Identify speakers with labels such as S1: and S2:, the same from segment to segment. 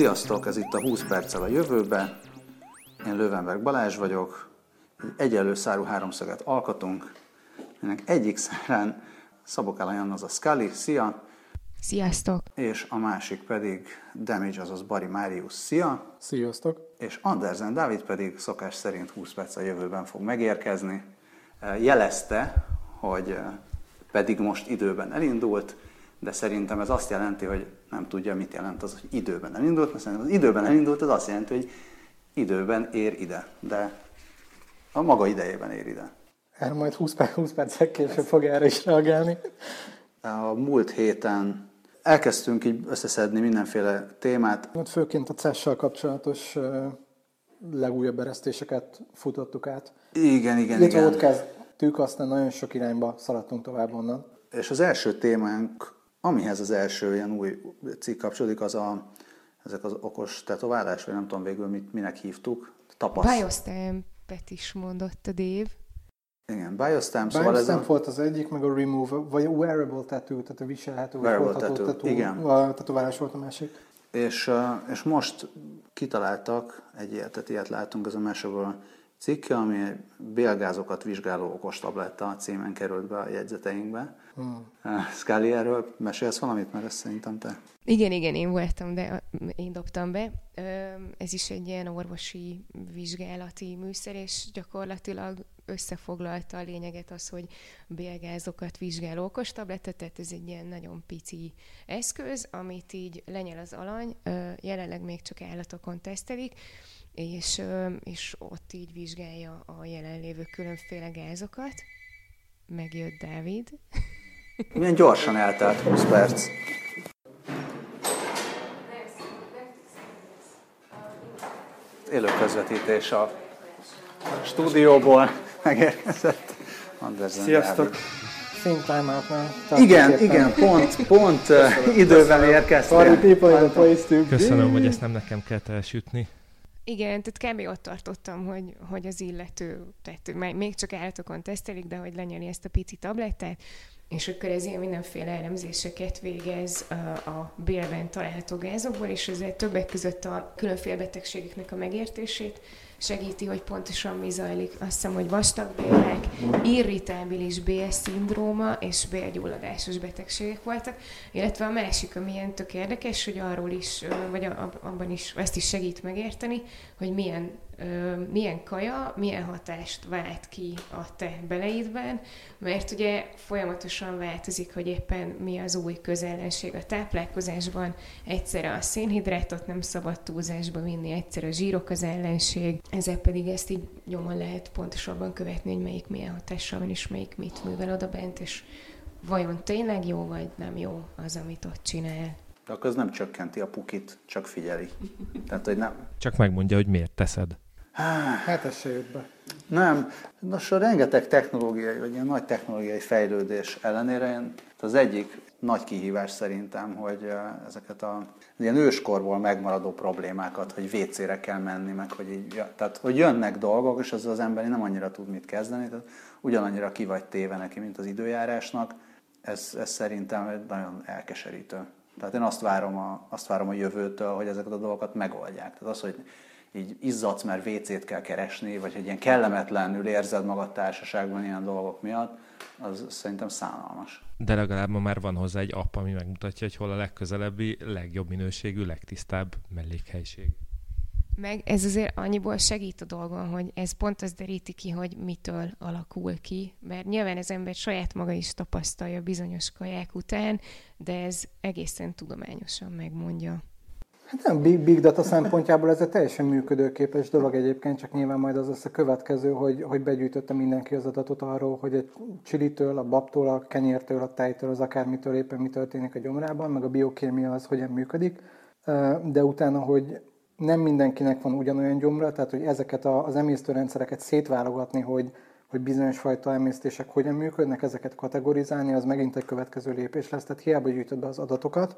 S1: Sziasztok, ez itt a 20 perccel a jövőbe. Én Lövenberg Balázs vagyok. Egy egyenlő szárú háromszöget alkotunk. Ennek egyik szárán Szabokála Janna, az a Scully, szia!
S2: Sziasztok!
S1: És a másik pedig Damage, azaz Bari Márius, szia!
S3: Sziasztok!
S1: És Andersen Dávid pedig szokás szerint 20 perc a jövőben fog megérkezni. Jelezte, hogy pedig most időben elindult, de szerintem ez azt jelenti, hogy nem tudja, mit jelent az, hogy időben elindult, mert szerintem az időben elindult, az azt jelenti, hogy időben ér ide, de a maga idejében ér ide.
S3: Erre majd 20, perc, 20 percek később fog erre is reagálni.
S1: A múlt héten elkezdtünk így összeszedni mindenféle témát.
S3: Ott főként a ces kapcsolatos legújabb eresztéseket futottuk át.
S1: Igen, igen,
S3: Itt
S1: igen.
S3: ott kezdtük, aztán nagyon sok irányba szaladtunk tovább onnan.
S1: És az első témánk, amihez az első ilyen új cikk kapcsolódik, az a, ezek az okos tetoválás, vagy nem tudom végül mit, minek hívtuk.
S2: Tapasz. Biostamp-et is mondott a Dave.
S1: Igen, Biostamp.
S3: Szóval ez a... volt az egyik, meg a Remove, vagy a Wearable Tattoo, tehát a viselhető,
S1: wearable tattoo. tattoo. Igen.
S3: A tetoválás volt a másik.
S1: És, és most kitaláltak egy ilyet, tehát ilyet látunk, ez a Mashable cikke, ami egy bélgázokat vizsgáló okostabletta a címen került be a jegyzeteinkbe. Hmm. Scully, erről mesélsz valamit, mert ezt szerintem te.
S2: Igen, igen, én voltam, de én dobtam be. Ez is egy ilyen orvosi vizsgálati műszer, és gyakorlatilag összefoglalta a lényeget az, hogy bélgázokat vizsgáló okostabletta, tehát ez egy ilyen nagyon pici eszköz, amit így lenyel az alany, jelenleg még csak állatokon tesztelik, és, és ott így vizsgálja a jelenlévő különféle gázokat. Megjött Dávid.
S1: Milyen gyorsan eltelt 20 perc. Élő közvetítés a stúdióból megérkezett Andersen
S3: Sziasztok! Time
S1: Igen, igen, pont, pont időben érkeztem.
S4: Köszönöm, hogy ezt nem nekem kellett elsütni.
S2: Igen, tehát kb. ott tartottam, hogy, hogy az illető, tehát még csak állatokon tesztelik, de hogy lenyeli ezt a pici tablettát, és akkor ez ilyen mindenféle elemzéseket végez a, bélben található gázokból, és ezért többek között a különféle betegségeknek a megértését segíti, hogy pontosan mi zajlik. Azt hiszem, hogy vastagbélek, irritábilis bél-szindróma és bélgyulladásos betegségek voltak, illetve a másik, ami ilyen tök érdekes, hogy arról is, vagy abban is, ezt is segít megérteni, hogy milyen milyen kaja, milyen hatást vált ki a te beleidben, mert ugye folyamatosan változik, hogy éppen mi az új közellenség a táplálkozásban. Egyszerre a szénhidrátot nem szabad túlzásba vinni, egyszer a zsírok az ellenség, ezzel pedig ezt így nyomon lehet pontosabban követni, hogy melyik milyen hatással van, és melyik mit művel oda bent, és vajon tényleg jó, vagy nem jó az, amit ott csinál.
S1: De akkor az nem csökkenti a pukit, csak figyeli. Tehát, hogy nem.
S4: Csak megmondja, hogy miért teszed.
S3: Hát ez se jött be.
S1: Nem. Nos, rengeteg technológiai, vagy ilyen nagy technológiai fejlődés ellenére én, az egyik nagy kihívás szerintem, hogy ezeket a ilyen őskorból megmaradó problémákat, hogy WC-re kell menni, meg hogy így, tehát hogy jönnek dolgok, és az az ember nem annyira tud mit kezdeni, tehát ugyanannyira ki vagy téve neki, mint az időjárásnak, ez, ez szerintem nagyon elkeserítő. Tehát én azt várom, a, azt várom a jövőtől, hogy ezeket a dolgokat megoldják. Tehát az, hogy így izzadsz, mert WC-t kell keresni, vagy hogy ilyen kellemetlenül érzed magad társaságban ilyen dolgok miatt, az szerintem szánalmas.
S4: De legalább ma már van hozzá egy app, ami megmutatja, hogy hol a legközelebbi, legjobb minőségű, legtisztább mellékhelyiség.
S2: Meg ez azért annyiból segít a dolgon, hogy ez pont az deríti ki, hogy mitől alakul ki, mert nyilván az ember saját maga is tapasztalja bizonyos kaják után, de ez egészen tudományosan megmondja.
S3: Hát nem, big, big data szempontjából ez egy teljesen működőképes dolog egyébként, csak nyilván majd az lesz a következő, hogy, hogy begyűjtötte mindenki az adatot arról, hogy egy csilitől, a babtól, a kenyértől, a tejtől, az akármitől éppen mi történik a gyomrában, meg a biokémia az hogyan működik, de utána, hogy nem mindenkinek van ugyanolyan gyomra, tehát hogy ezeket az emésztőrendszereket szétválogatni, hogy, hogy bizonyos fajta emésztések hogyan működnek, ezeket kategorizálni, az megint egy következő lépés lesz. Tehát hiába gyűjtöd be az adatokat,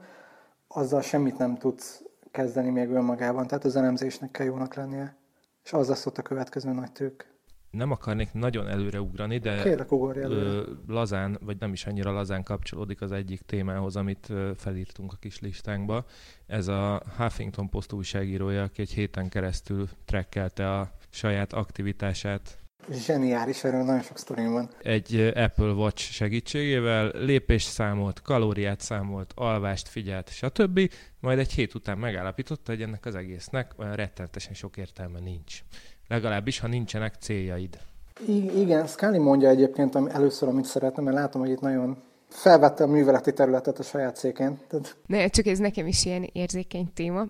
S3: azzal semmit nem tudsz kezdeni még önmagában, tehát az elemzésnek kell jónak lennie. És az lesz ott a következő nagy tők.
S4: nem akarnék nagyon előre ugrani, de
S3: Kérlek,
S4: előre. lazán, vagy nem is annyira lazán kapcsolódik az egyik témához, amit felírtunk a kis listánkba. Ez a Huffington Post újságírója, aki egy héten keresztül trekkelte a saját aktivitását
S3: Zseniális, erről nagyon sok sztorim van.
S4: Egy Apple Watch segítségével lépést számolt, kalóriát számolt, alvást figyelt, stb. Majd egy hét után megállapította, hogy ennek az egésznek olyan rettenetesen sok értelme nincs. Legalábbis, ha nincsenek céljaid.
S3: I- igen, Scully mondja egyébként először, amit szeretem, mert látom, hogy itt nagyon felvette a műveleti területet a saját. Tehát...
S2: Ne, csak ez nekem is ilyen érzékeny téma,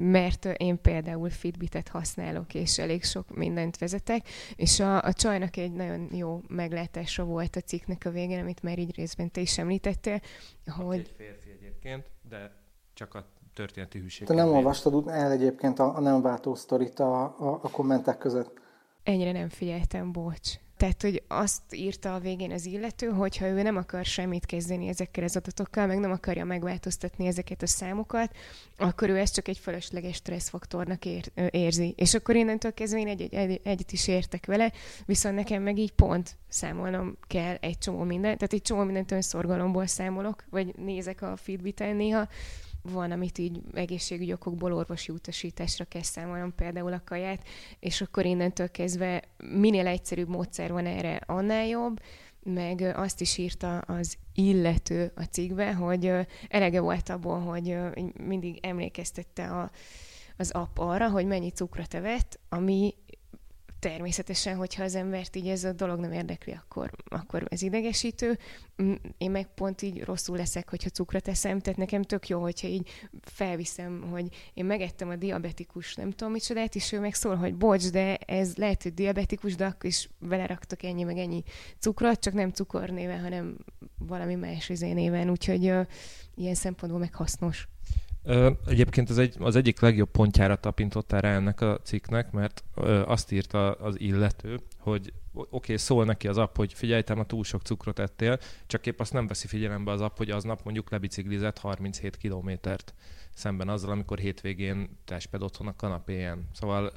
S2: mert én például Fitbitet használok, és elég sok mindent vezetek, és a, a csajnak egy nagyon jó meglátása volt a cikknek a végén, amit már így részben te is említettél, hogy...
S4: Egy férfi egyébként, de csak a történeti hűség.
S3: Te nem olvastad el egyébként a, a nem váltó sztorit a, a, a kommentek között?
S2: Ennyire nem figyeltem, bocs. Tehát, hogy azt írta a végén az illető, hogy ha ő nem akar semmit kezdeni ezekkel az adatokkal, meg nem akarja megváltoztatni ezeket a számokat, akkor ő ezt csak egy fölösleges stresszfaktornak ér, érzi. És akkor innentől kezdve én egy, egy, egy, egyet is értek vele, viszont nekem meg így pont számolnom kell egy csomó mindent, tehát egy csomó mindent önszorgalomból számolok, vagy nézek a feedbiten néha, van, amit így egészségügyi okokból orvosi utasításra kell számolnom, például a kaját, és akkor innentől kezdve minél egyszerűbb módszer van erre, annál jobb, meg azt is írta az illető a cikkbe, hogy elege volt abból, hogy mindig emlékeztette a, az app arra, hogy mennyi cukrot evett, ami természetesen, hogyha az embert így ez a dolog nem érdekli, akkor, akkor ez idegesítő. Mm, én meg pont így rosszul leszek, hogyha cukrot eszem, tehát nekem tök jó, hogyha így felviszem, hogy én megettem a diabetikus nem tudom micsodát, és ő meg szól, hogy bocs, de ez lehet, hogy diabetikus, de akkor is beleraktak ennyi meg ennyi cukrot, csak nem cukornéven, hanem valami más izé néven, úgyhogy uh, ilyen szempontból meg hasznos.
S4: Egyébként az, egy, az egyik legjobb pontjára tapintottál rá ennek a cikknek, mert azt írta az illető, hogy oké, okay, szól neki az app, hogy figyelj, te ma túl sok cukrot ettél, csak épp azt nem veszi figyelembe az app, hogy aznap mondjuk lebiciklizett 37 kilométert szemben azzal, amikor hétvégén testped otthon a kanapéján. Szóval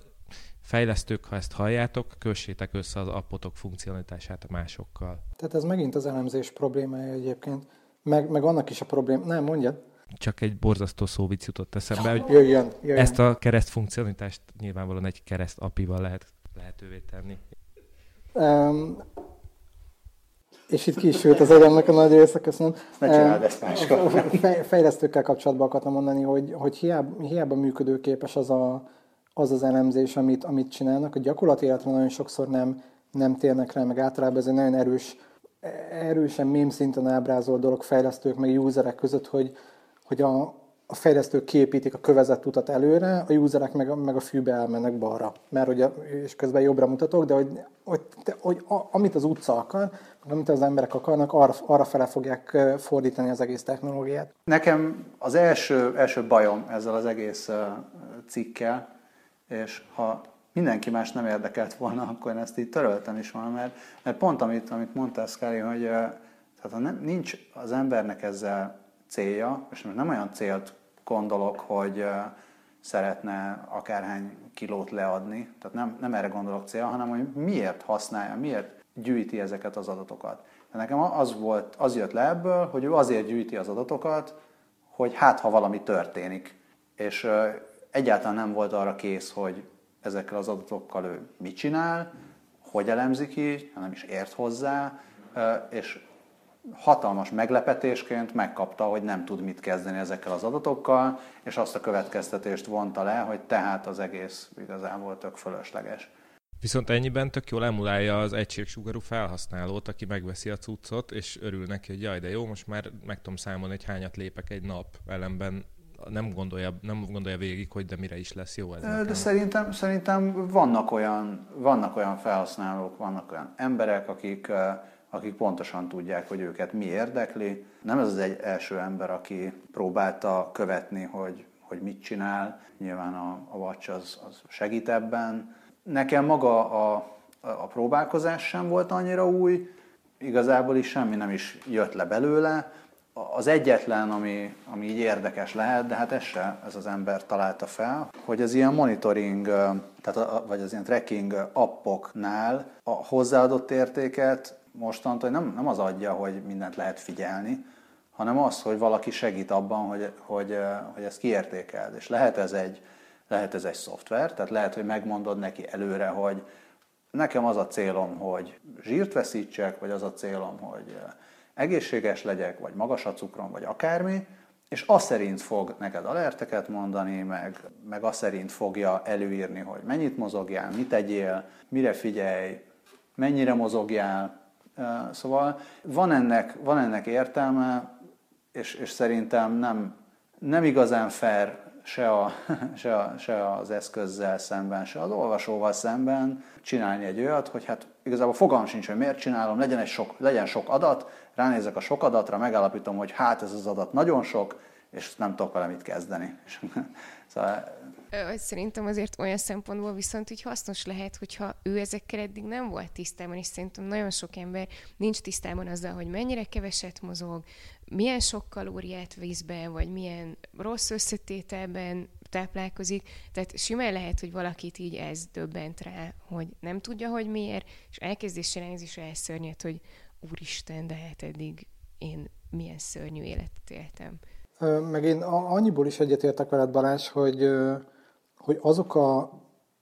S4: fejlesztők, ha ezt halljátok, kössétek össze az appotok funkcionalitását másokkal.
S3: Tehát ez megint az elemzés problémája egyébként. Meg, meg annak is a problém... Nem, mondjad
S4: csak egy borzasztó szóvic jutott eszembe, hogy
S3: jöjjön, jöjjön.
S4: ezt a kereszt funkcionitást nyilvánvalóan egy kereszt apival lehet lehetővé tenni. Um,
S3: és itt ki is sült az agyamnak a nagy része, köszönöm.
S1: Ne csináld ezt máskor.
S3: Fejlesztőkkel kapcsolatban akartam mondani, hogy, hogy hiába, hiába működőképes az, a, az az elemzés, amit, amit csinálnak, a gyakorlati életre nagyon sokszor nem, nem térnek rá, meg általában ez egy nagyon erős, erősen mém szinten ábrázol dolog fejlesztők, meg userek között, hogy, hogy a, a fejlesztők kiépítik a kövezett utat előre, a userek meg, meg a fűbe elmennek balra. Mert ugye, és közben jobbra mutatok, de hogy, hogy, hogy a, amit az utca akar, amit az emberek akarnak, arra, arra fele fogják fordítani az egész technológiát.
S1: Nekem az első, első bajom ezzel az egész cikkel, és ha mindenki más nem érdekelt volna, akkor én ezt így töröltem is volna, mert, mert pont amit, amit mondtál, Szkári, hogy tehát ha nem, nincs az embernek ezzel célja, és most nem olyan célt gondolok, hogy szeretne akárhány kilót leadni, tehát nem, nem erre gondolok cél, hanem hogy miért használja, miért gyűjti ezeket az adatokat. De nekem az, volt, az jött le ebből, hogy ő azért gyűjti az adatokat, hogy hát ha valami történik. És egyáltalán nem volt arra kész, hogy ezekkel az adatokkal ő mit csinál, hogy elemzi ki, nem is ért hozzá, és hatalmas meglepetésként megkapta, hogy nem tud mit kezdeni ezekkel az adatokkal, és azt a következtetést vonta le, hogy tehát az egész igazából tök fölösleges.
S4: Viszont ennyiben tök jól emulálja az egységsugarú felhasználót, aki megveszi a cuccot, és örül neki, hogy jaj, de jó, most már meg tudom számolni, hogy hányat lépek egy nap, ellenben nem gondolja, nem gondolja végig, hogy de mire is lesz jó ez.
S1: De nekem. szerintem, szerintem vannak, olyan, vannak olyan felhasználók, vannak olyan emberek, akik akik pontosan tudják, hogy őket mi érdekli. Nem ez az egy első ember, aki próbálta követni, hogy, hogy mit csinál. Nyilván a, a Watch az, az segít ebben. Nekem maga a, a próbálkozás sem volt annyira új, igazából is semmi nem is jött le belőle. az egyetlen, ami, ami így érdekes lehet, de hát ez se, ez az ember találta fel, hogy az ilyen monitoring, tehát a, vagy az ilyen tracking appoknál a hozzáadott értéket mostantól nem, nem az adja, hogy mindent lehet figyelni, hanem az, hogy valaki segít abban, hogy, hogy, hogy ezt kiértékeld. És lehet ez, egy, lehet ez egy szoftver, tehát lehet, hogy megmondod neki előre, hogy nekem az a célom, hogy zsírt veszítsek, vagy az a célom, hogy egészséges legyek, vagy magas a cukrom, vagy akármi, és azt szerint fog neked alerteket mondani, meg, meg azt szerint fogja előírni, hogy mennyit mozogjál, mit tegyél, mire figyelj, mennyire mozogjál. Szóval van ennek, van ennek értelme, és, és szerintem nem, nem igazán fair se, a, se, a, se az eszközzel szemben, se az olvasóval szemben csinálni egy olyat, hogy hát igazából fogalm sincs, hogy miért csinálom, legyen, egy sok, legyen sok adat, ránézek a sok adatra, megállapítom, hogy hát ez az adat nagyon sok, és nem tudok vele mit kezdeni.
S2: szóval Szerintem azért olyan szempontból viszont úgy hasznos lehet, hogyha ő ezekkel eddig nem volt tisztában, és szerintem nagyon sok ember nincs tisztában azzal, hogy mennyire keveset mozog, milyen sok kalóriát víz be, vagy milyen rossz összetételben táplálkozik. Tehát simán lehet, hogy valakit így ez döbbent rá, hogy nem tudja, hogy miért, és elkezdésre ez is elszörnyed, hogy úristen, de hát eddig én milyen szörnyű életet éltem.
S3: Meg én annyiból is egyetértek veled, Balázs, hogy hogy azok a,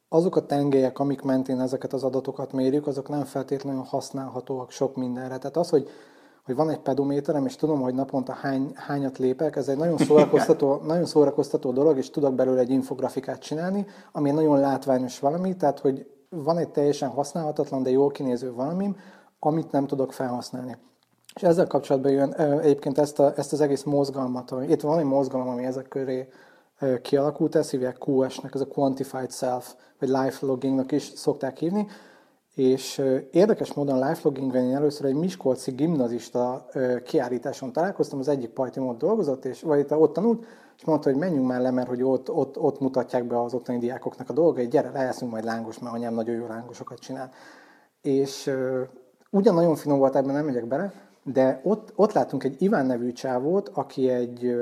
S3: azok a tengelyek, amik mentén ezeket az adatokat mérjük, azok nem feltétlenül használhatóak sok mindenre. Tehát az, hogy, hogy van egy pedométerem, és tudom, hogy naponta hány, hányat lépek, ez egy nagyon szórakoztató, nagyon szórakoztató dolog, és tudok belőle egy infografikát csinálni, ami nagyon látványos valami, tehát hogy van egy teljesen használhatatlan, de jól kinéző valamim, amit nem tudok felhasználni. És ezzel kapcsolatban jön egyébként ezt, a, ezt az egész mozgalmat, itt van egy mozgalom, ami ezek köré kialakult, ezt hívják QS-nek, ez a Quantified Self, vagy Lifeloggingnak is szokták hívni, és érdekes módon lifeloggingben én először egy miskolci gimnazista kiállításon találkoztam, az egyik pajtim ott dolgozott, és, vagy ott tanult, és mondta, hogy menjünk már le, mert hogy ott, ott, ott mutatják be az ottani diákoknak a dolgait, gyere, lejeszünk majd lángos, mert anyám nagyon jó lángosokat csinál. És ugyan nagyon finom volt, ebben nem megyek bele, de ott, ott látunk egy Iván nevű csávót, aki egy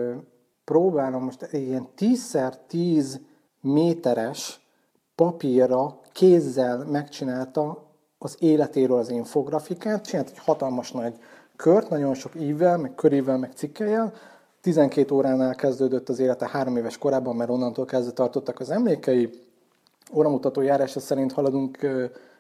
S3: próbálom most ilyen 10x10 méteres papírra kézzel megcsinálta az életéről az infografikát, csinált egy hatalmas nagy kört, nagyon sok ívvel, meg körével, meg cikkeljel, 12 óránál kezdődött az élete három éves korában, mert onnantól kezdve tartottak az emlékei. Óramutató járása szerint haladunk,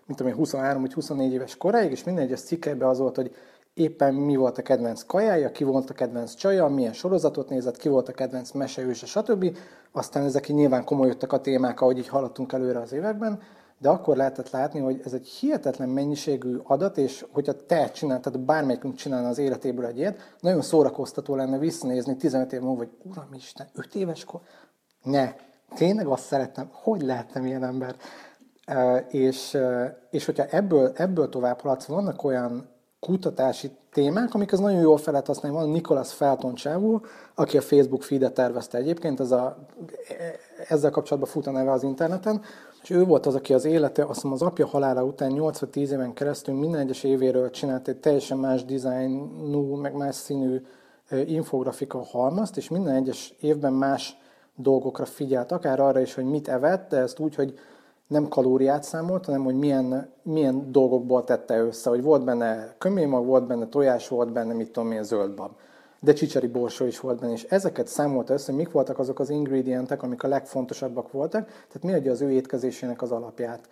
S3: mint tudom 23 vagy 24 éves koráig, és minden egyes cikkelyben az volt, hogy éppen mi volt a kedvenc kajája, ki volt a kedvenc csaja, milyen sorozatot nézett, ki volt a kedvenc meseőse, stb. Aztán ezek így nyilván komolyodtak a témák, ahogy így haladtunk előre az években, de akkor lehetett látni, hogy ez egy hihetetlen mennyiségű adat, és hogyha te csinál, tehát bármelyikünk csinálna az életéből egy ilyet, nagyon szórakoztató lenne visszanézni 15 év múlva, hogy Uramisten, 5 éves kor? Ne, tényleg azt szerettem, hogy lehettem ilyen ember? és, és hogyha ebből, ebből tovább haladsz, vannak olyan kutatási témák, amik az nagyon jól fel lehet használni. Van Nicholas Felton csávó, aki a Facebook feedet tervezte egyébként, ez a, ezzel kapcsolatban fut a neve az interneten, és ő volt az, aki az élete, azt mondom, az apja halála után 8 vagy 10 éven keresztül minden egyes évéről csinált egy teljesen más dizájnú, meg más színű infografika halmazt, és minden egyes évben más dolgokra figyelt, akár arra is, hogy mit evett, de ezt úgy, hogy nem kalóriát számolt, hanem hogy milyen, milyen dolgokból tette össze, hogy volt benne köménymag, volt benne tojás, volt benne, mit tudom én, zöldbab. De csicseri borsó is volt benne, és ezeket számolta össze, hogy mik voltak azok az ingredientek, amik a legfontosabbak voltak, tehát mi adja az ő étkezésének az alapját.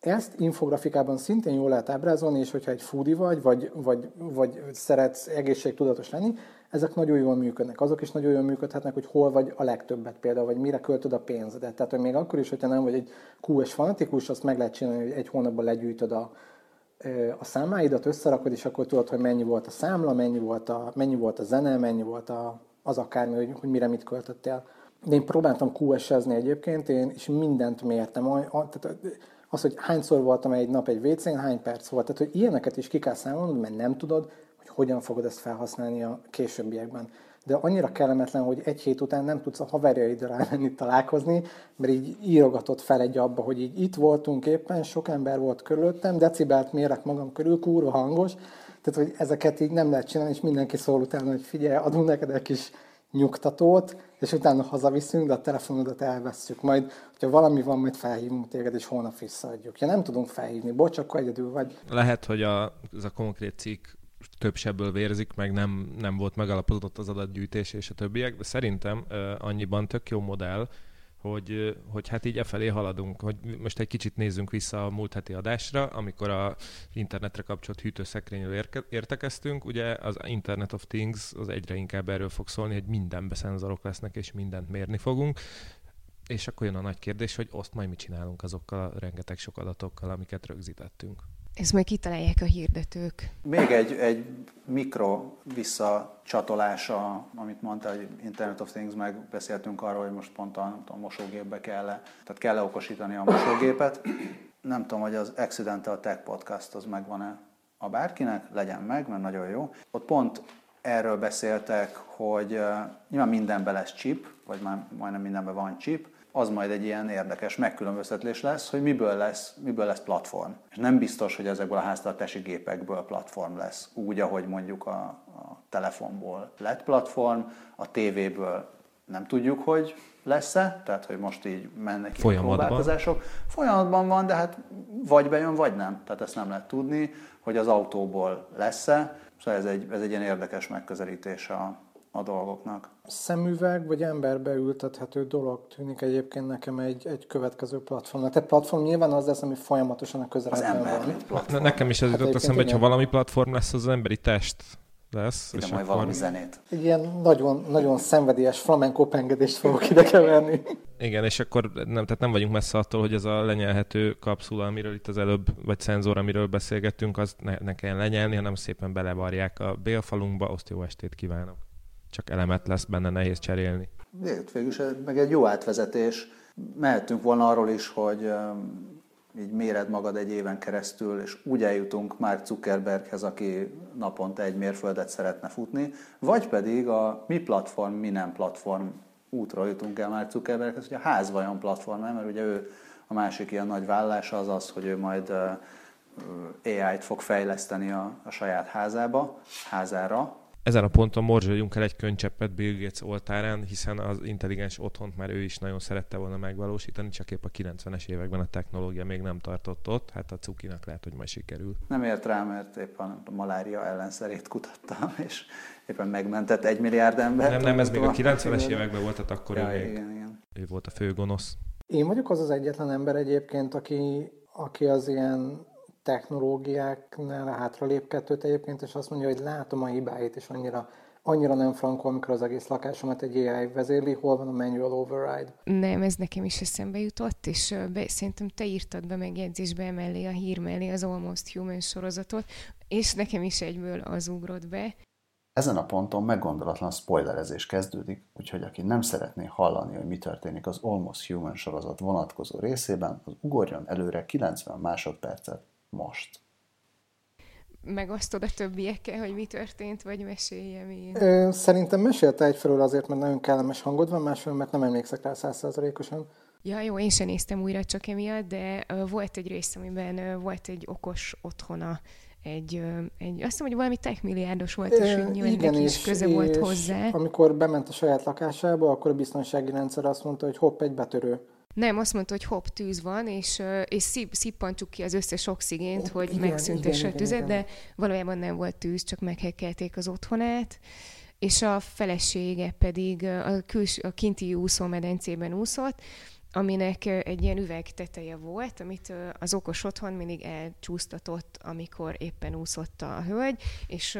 S3: Ezt infografikában szintén jól lehet ábrázolni, és hogyha egy foodie vagy, vagy, vagy, vagy szeretsz egészségtudatos lenni, ezek nagyon jól működnek. Azok is nagyon jól működhetnek, hogy hol vagy a legtöbbet például, vagy mire költöd a pénzedet. Tehát, hogy még akkor is, hogyha nem vagy egy QS fanatikus, azt meg lehet csinálni, hogy egy hónapban legyűjtöd a, a számáidat, összerakod, és akkor tudod, hogy mennyi volt a számla, mennyi volt a, mennyi volt a zene, mennyi volt a, az akármi, hogy, hogy mire mit költöttél. De én próbáltam QS-ezni egyébként, én, és mindent mértem. A, a, tehát az, hogy hányszor voltam egy nap egy WC-n, hány perc volt. Tehát, hogy ilyeneket is ki kell számolnod, mert nem tudod, hogyan fogod ezt felhasználni a későbbiekben. De annyira kellemetlen, hogy egy hét után nem tudsz a haverjaidra rámenni találkozni, mert így írogatott fel egy abba, hogy így itt voltunk éppen, sok ember volt körülöttem, decibelt mérek magam körül, kurva hangos, Tehát, hogy ezeket így nem lehet csinálni, és mindenki szól utána, hogy figyelj, adunk neked egy kis nyugtatót, és utána hazaviszünk, de a telefonodat elveszünk. Majd, hogyha valami van, majd felhívunk téged, és holnap visszaadjuk. Ja, nem tudunk felhívni, bocs, akkor egyedül vagy.
S4: Lehet, hogy a, ez a konkrét cikk több sebből vérzik, meg nem, nem volt megalapozott az adatgyűjtés és a többiek, de szerintem annyiban tök jó modell, hogy, hogy hát így e felé haladunk, hogy most egy kicsit nézzünk vissza a múlt heti adásra, amikor a internetre kapcsolt hűtőszekrényről érke, értekeztünk, ugye az Internet of Things az egyre inkább erről fog szólni, hogy mindenbe szenzorok lesznek, és mindent mérni fogunk, és akkor jön a nagy kérdés, hogy azt majd mit csinálunk azokkal a rengeteg sok adatokkal, amiket rögzítettünk.
S2: Ezt majd kitalálják a hirdetők.
S1: Még egy, egy mikro visszacsatolása, amit mondta, hogy Internet of Things, meg beszéltünk arról, hogy most pont a, a mosógépbe kell -e, tehát kell -e okosítani a mosógépet. Nem tudom, hogy az Accidental Tech Podcast az megvan-e a bárkinek, legyen meg, mert nagyon jó. Ott pont erről beszéltek, hogy uh, nyilván mindenben lesz chip, vagy már majdnem mindenben van chip, az majd egy ilyen érdekes megkülönböztetés lesz, hogy miből lesz, miből lesz platform. És nem biztos, hogy ezekből a háztartási gépekből platform lesz, úgy, ahogy mondjuk a, a telefonból lett platform, a tévéből nem tudjuk, hogy lesz-e, tehát hogy most így mennek a próbálkozások. Folyamatban van, de hát vagy bejön, vagy nem. Tehát ezt nem lehet tudni, hogy az autóból lesz-e. Szóval ez egy, ez egy ilyen érdekes megközelítés a, a dolgoknak.
S3: Szemüveg vagy emberbe ültethető dolog tűnik egyébként nekem egy, egy következő platformnak. Tehát platform nyilván az lesz, ami folyamatosan a közeledben van.
S4: Platform. Nekem is ez hát jutott eszembe, hogy ha valami platform lesz, az, az emberi test lesz.
S1: Ide majd akkor... valami zenét.
S3: Egy ilyen nagyon, nagyon szenvedélyes flamenco pengedést fogok ide keverni.
S4: Igen, és akkor nem, tehát nem vagyunk messze attól, hogy ez a lenyelhető kapszula, amiről itt az előbb, vagy szenzor, amiről beszélgettünk, az ne, ne kelljen lenyelni, hanem szépen belevarják a bélfalunkba. Azt jó estét kívánok! Csak elemet lesz benne nehéz cserélni.
S1: Végül végülis meg egy jó átvezetés. Mehetünk volna arról is, hogy így méred magad egy éven keresztül, és úgy eljutunk már Zuckerberghez, aki naponta egy mérföldet szeretne futni, vagy pedig a mi platform, mi nem platform útra jutunk el már Zuckerberghez, hogy a ház vajon platform, mert ugye ő a másik ilyen nagy vállása az az, hogy ő majd AI-t fog fejleszteni a, a saját házába, házára,
S4: ezen a ponton morzsoljunk el egy könycseppet Bill Gates oltárán, hiszen az intelligens otthont már ő is nagyon szerette volna megvalósítani, csak épp a 90-es években a technológia még nem tartott ott, hát a cukinak lehet, hogy majd sikerül.
S1: Nem ért rá, mert éppen a malária ellenszerét kutattam, és éppen megmentett egy milliárd ember.
S4: Nem, nem, ez még a 90-es években volt, tehát akkor ja, ő, igen, igen. ő volt a fő gonosz.
S3: Én vagyok az az egyetlen ember egyébként, aki, aki az ilyen technológiáknál hátra lép kettőt egyébként, és azt mondja, hogy látom a hibáit, és annyira annyira nem frankol, amikor az egész lakásomat egy AI vezérli, hol van a manual override?
S2: Nem, ez nekem is eszembe jutott, és be, szerintem te írtad be megjegyzésbe mellé, a hír mellé az Almost Human sorozatot, és nekem is egyből az ugrott be.
S1: Ezen a ponton meggondolatlan spoilerezés kezdődik, úgyhogy aki nem szeretné hallani, hogy mi történik az Almost Human sorozat vonatkozó részében, az ugorjon előre 90 másodpercet most.
S2: Megosztod a többiekkel, hogy mi történt, vagy meséljem én?
S3: Ö, szerintem mesélte egyfelől azért, mert nagyon kellemes hangod van, másfelől, mert nem emlékszek rá százszázalékosan.
S2: Ja, jó, én sem néztem újra csak emiatt, de uh, volt egy rész, amiben uh, volt egy okos otthona egy, egy, azt hiszem, hogy valami techmilliárdos volt, és e, igen, is köze és volt hozzá.
S3: amikor bement a saját lakásába, akkor a biztonsági rendszer azt mondta, hogy hopp, egy betörő.
S2: Nem, azt mondta, hogy hopp, tűz van, és, és szip, szippantsuk ki az összes oxigént, hogy igen, megszüntesse a tüzet, igen. de valójában nem volt tűz, csak meghekkelték az otthonát és a felesége pedig a, küls, a kinti úszómedencében úszott, aminek egy ilyen üveg teteje volt, amit az okos otthon mindig elcsúsztatott, amikor éppen úszott a hölgy, és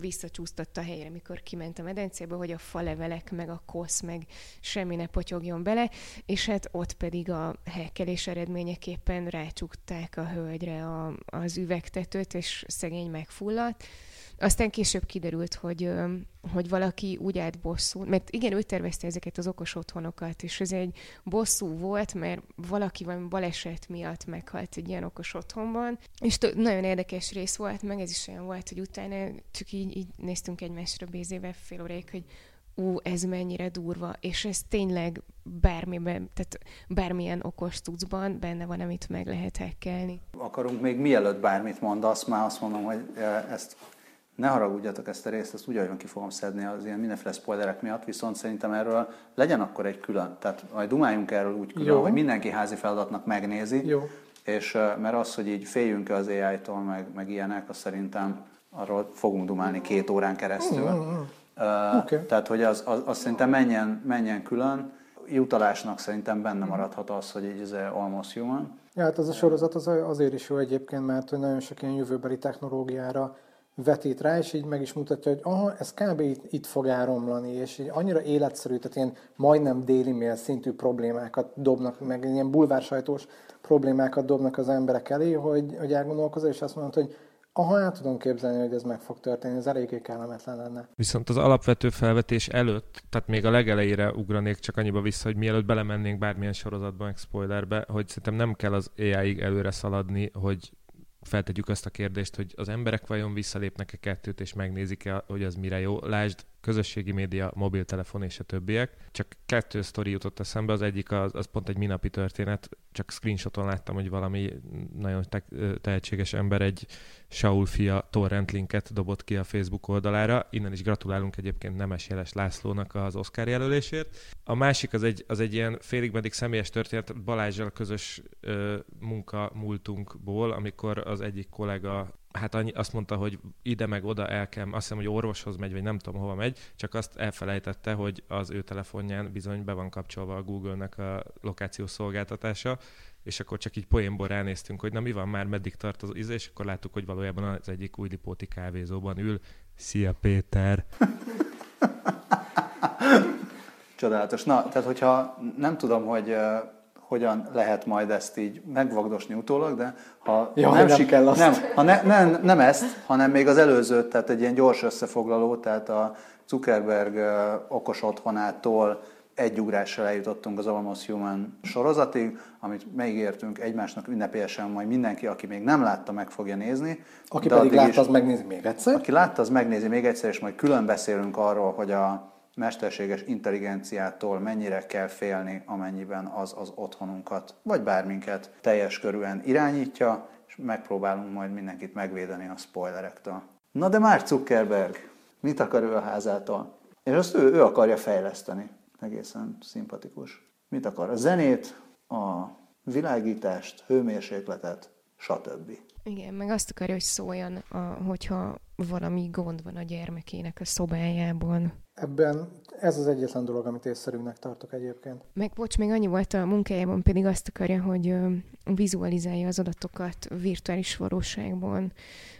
S2: visszacsúsztatta a helyre, amikor kiment a medencébe, hogy a falevelek, meg a kosz, meg semmi ne potyogjon bele, és hát ott pedig a hekkelés eredményeképpen rácsukták a hölgyre a, az üvegtetőt, és szegény megfulladt, aztán később kiderült, hogy, hogy valaki úgy állt bosszú, mert igen, ő tervezte ezeket az okos otthonokat, és ez egy bosszú volt, mert valaki valami baleset miatt meghalt egy ilyen okos otthonban, és t- nagyon érdekes rész volt, meg ez is olyan volt, hogy utána csak így, így néztünk egymásra bézével fél óráig, hogy ú, ez mennyire durva, és ez tényleg bármiben, tehát bármilyen okos tudszban benne van, amit meg lehet hekkelni.
S1: Akarunk még mielőtt bármit mondasz, már azt mondom, hogy ezt ne haragudjatok ezt a részt, ezt úgy ki fogom szedni az ilyen mindenféle spoilerek miatt, viszont szerintem erről legyen akkor egy külön, tehát majd dumáljunk erről úgy külön, Jó. hogy mindenki házi feladatnak megnézi, Jó. és mert az, hogy így féljünk az AI-tól, meg, meg ilyenek, az szerintem arról fogunk dumálni két órán keresztül. Mm, mm, mm. Uh, okay. Tehát, hogy az, az, az szerintem menjen, menjen külön. Utalásnak szerintem benne maradhat az, hogy így ez almost human.
S3: Ja, hát az a sorozat az azért is jó egyébként, mert nagyon sok ilyen jövőbeli technológiára vetít rá, és így meg is mutatja, hogy aha, ez kb. itt, itt fog elromlani, és így annyira életszerű, tehát ilyen majdnem déli mail szintű problémákat dobnak, meg ilyen bulvársajtós problémákat dobnak az emberek elé, hogy, hogy elgondolkozol, és azt mondod, hogy aha, el tudom képzelni, hogy ez meg fog történni, ez eléggé kellemetlen lenne.
S4: Viszont az alapvető felvetés előtt, tehát még a legelejére ugranék csak annyiba vissza, hogy mielőtt belemennénk bármilyen sorozatban, spoilerbe, hogy szerintem nem kell az AI-ig előre szaladni, hogy feltegyük azt a kérdést, hogy az emberek vajon visszalépnek-e kettőt, és megnézik-e, hogy az mire jó. Lásd, közösségi média, mobiltelefon és a többiek. Csak kettő sztori jutott eszembe, az egyik az, az pont egy minapi történet, csak screenshoton láttam, hogy valami nagyon te- tehetséges ember egy Saul fia torrent linket dobott ki a Facebook oldalára. Innen is gratulálunk egyébként Nemes Jeles Lászlónak az Oscar jelölésért. A másik az egy, az egy ilyen félig meddig személyes történet Balázsjal közös ö, munka múltunkból, amikor az egyik kollega hát annyi, azt mondta, hogy ide meg oda el kell, azt hiszem, hogy orvoshoz megy, vagy nem tudom hova megy, csak azt elfelejtette, hogy az ő telefonján bizony be van kapcsolva a Google-nek a lokációs szolgáltatása, és akkor csak így poénból ránéztünk, hogy na mi van már, meddig tart az íze, és akkor láttuk, hogy valójában az egyik új lipóti kávézóban ül. Szia Péter!
S1: Csodálatos. Na, tehát hogyha nem tudom, hogy hogyan lehet majd ezt így megvagdosni utólag, de ha
S3: ja, nem, nem, kell azt.
S1: nem, ha ne, nem, nem ezt, hanem még az előzőt, tehát egy ilyen gyors összefoglaló, tehát a Zuckerberg okos otthonától egy ugrással eljutottunk az Almost Human sorozatig, amit megígértünk egymásnak ünnepélyesen, majd mindenki, aki még nem látta, meg fogja nézni.
S3: Aki pedig látta, az megnézi még egyszer.
S1: Aki látta, az megnézi még egyszer, és majd külön beszélünk arról, hogy a mesterséges intelligenciától mennyire kell félni, amennyiben az az otthonunkat, vagy bárminket teljes körűen irányítja, és megpróbálunk majd mindenkit megvédeni a spoilerektől. Na de Mark Zuckerberg, mit akar ő a házától? És azt ő, ő akarja fejleszteni. Egészen szimpatikus. Mit akar? A zenét, a világítást, hőmérsékletet, stb.
S2: Igen, meg azt akarja, hogy szóljon, a, hogyha valami gond van a gyermekének a szobájában.
S3: Ebben ez az egyetlen dolog, amit észszerűnek tartok egyébként.
S2: Meg bocs, még annyi volt a munkájában, pedig azt akarja, hogy vizualizálja az adatokat virtuális valóságban,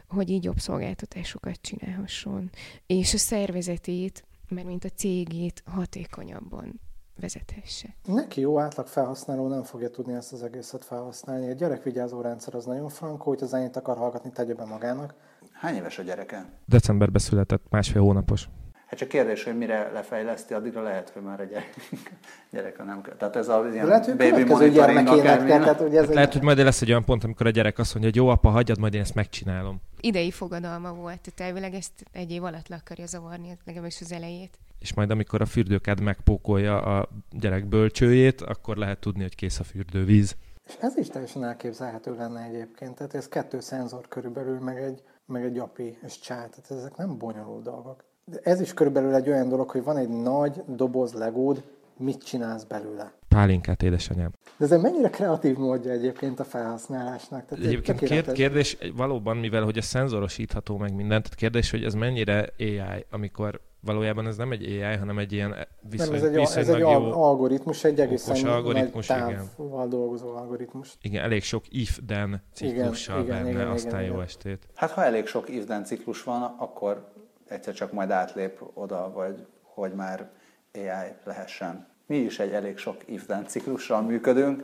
S2: hogy így jobb szolgáltatásokat csinálhasson. És a szervezetét, mert mint a cégét hatékonyabban vezethesse.
S3: Neki jó átlag felhasználó nem fogja tudni ezt az egészet felhasználni. Egy gyerekvigyázó rendszer az nagyon frankó, hogy az zenét akar hallgatni, tegye be magának.
S1: Hány éves a gyereke?
S4: Decemberben született, másfél hónapos.
S1: Hát csak kérdés, hogy mire lefejleszti, addigra lehet, hogy már a gyerek, gyerekre nem kell. Tehát ez a ilyen
S3: lehet, hogy baby monitoring akár tehát,
S4: hogy ez Lehet, hogy majd lesz egy olyan pont, amikor a gyerek azt mondja, hogy jó apa, hagyjad, majd én ezt megcsinálom.
S2: Idei fogadalma volt, tehát elvileg ezt egy év alatt le akarja zavarni, legalábbis az elejét.
S4: És majd amikor a fürdőkád megpókolja a gyerek bölcsőjét, akkor lehet tudni, hogy kész a fürdővíz.
S3: És ez is teljesen elképzelhető lenne egyébként. Tehát ez kettő szenzor körülbelül, meg egy, meg egy api és csát. Tehát ezek nem bonyolult dolgok. De ez is körülbelül egy olyan dolog, hogy van egy nagy doboz legód, mit csinálsz belőle?
S4: Pálinkát, édesanyám.
S3: De ez mennyire kreatív módja egyébként a felhasználásnak?
S4: Tehát egyébként kérdés, kérdés, valóban, mivel hogy ez szenzorosítható meg mindent, tehát kérdés, hogy ez mennyire AI, amikor valójában ez nem egy AI, hanem egy ilyen
S3: viszony, nem, ez egy, ez egy jó, algoritmus, egy egészen algoritmus, nagy távval dolgozó algoritmus.
S4: Igen, elég sok if-then ciklussal igen, benne, igen, aztán igen, jó igen. estét.
S1: Hát ha elég sok if-then ciklus van, akkor egyszer csak majd átlép oda, vagy hogy már AI lehessen. Mi is egy elég sok if-then ciklussal működünk.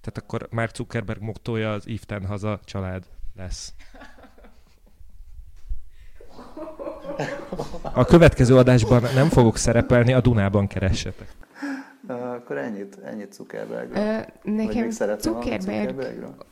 S4: Tehát akkor már Zuckerberg mottoja az if-then haza család lesz. A következő adásban nem fogok szerepelni, a Dunában keressetek.
S1: akkor ennyit, ennyit Zuckerbergről.
S2: Uh, nekem Zuckerberg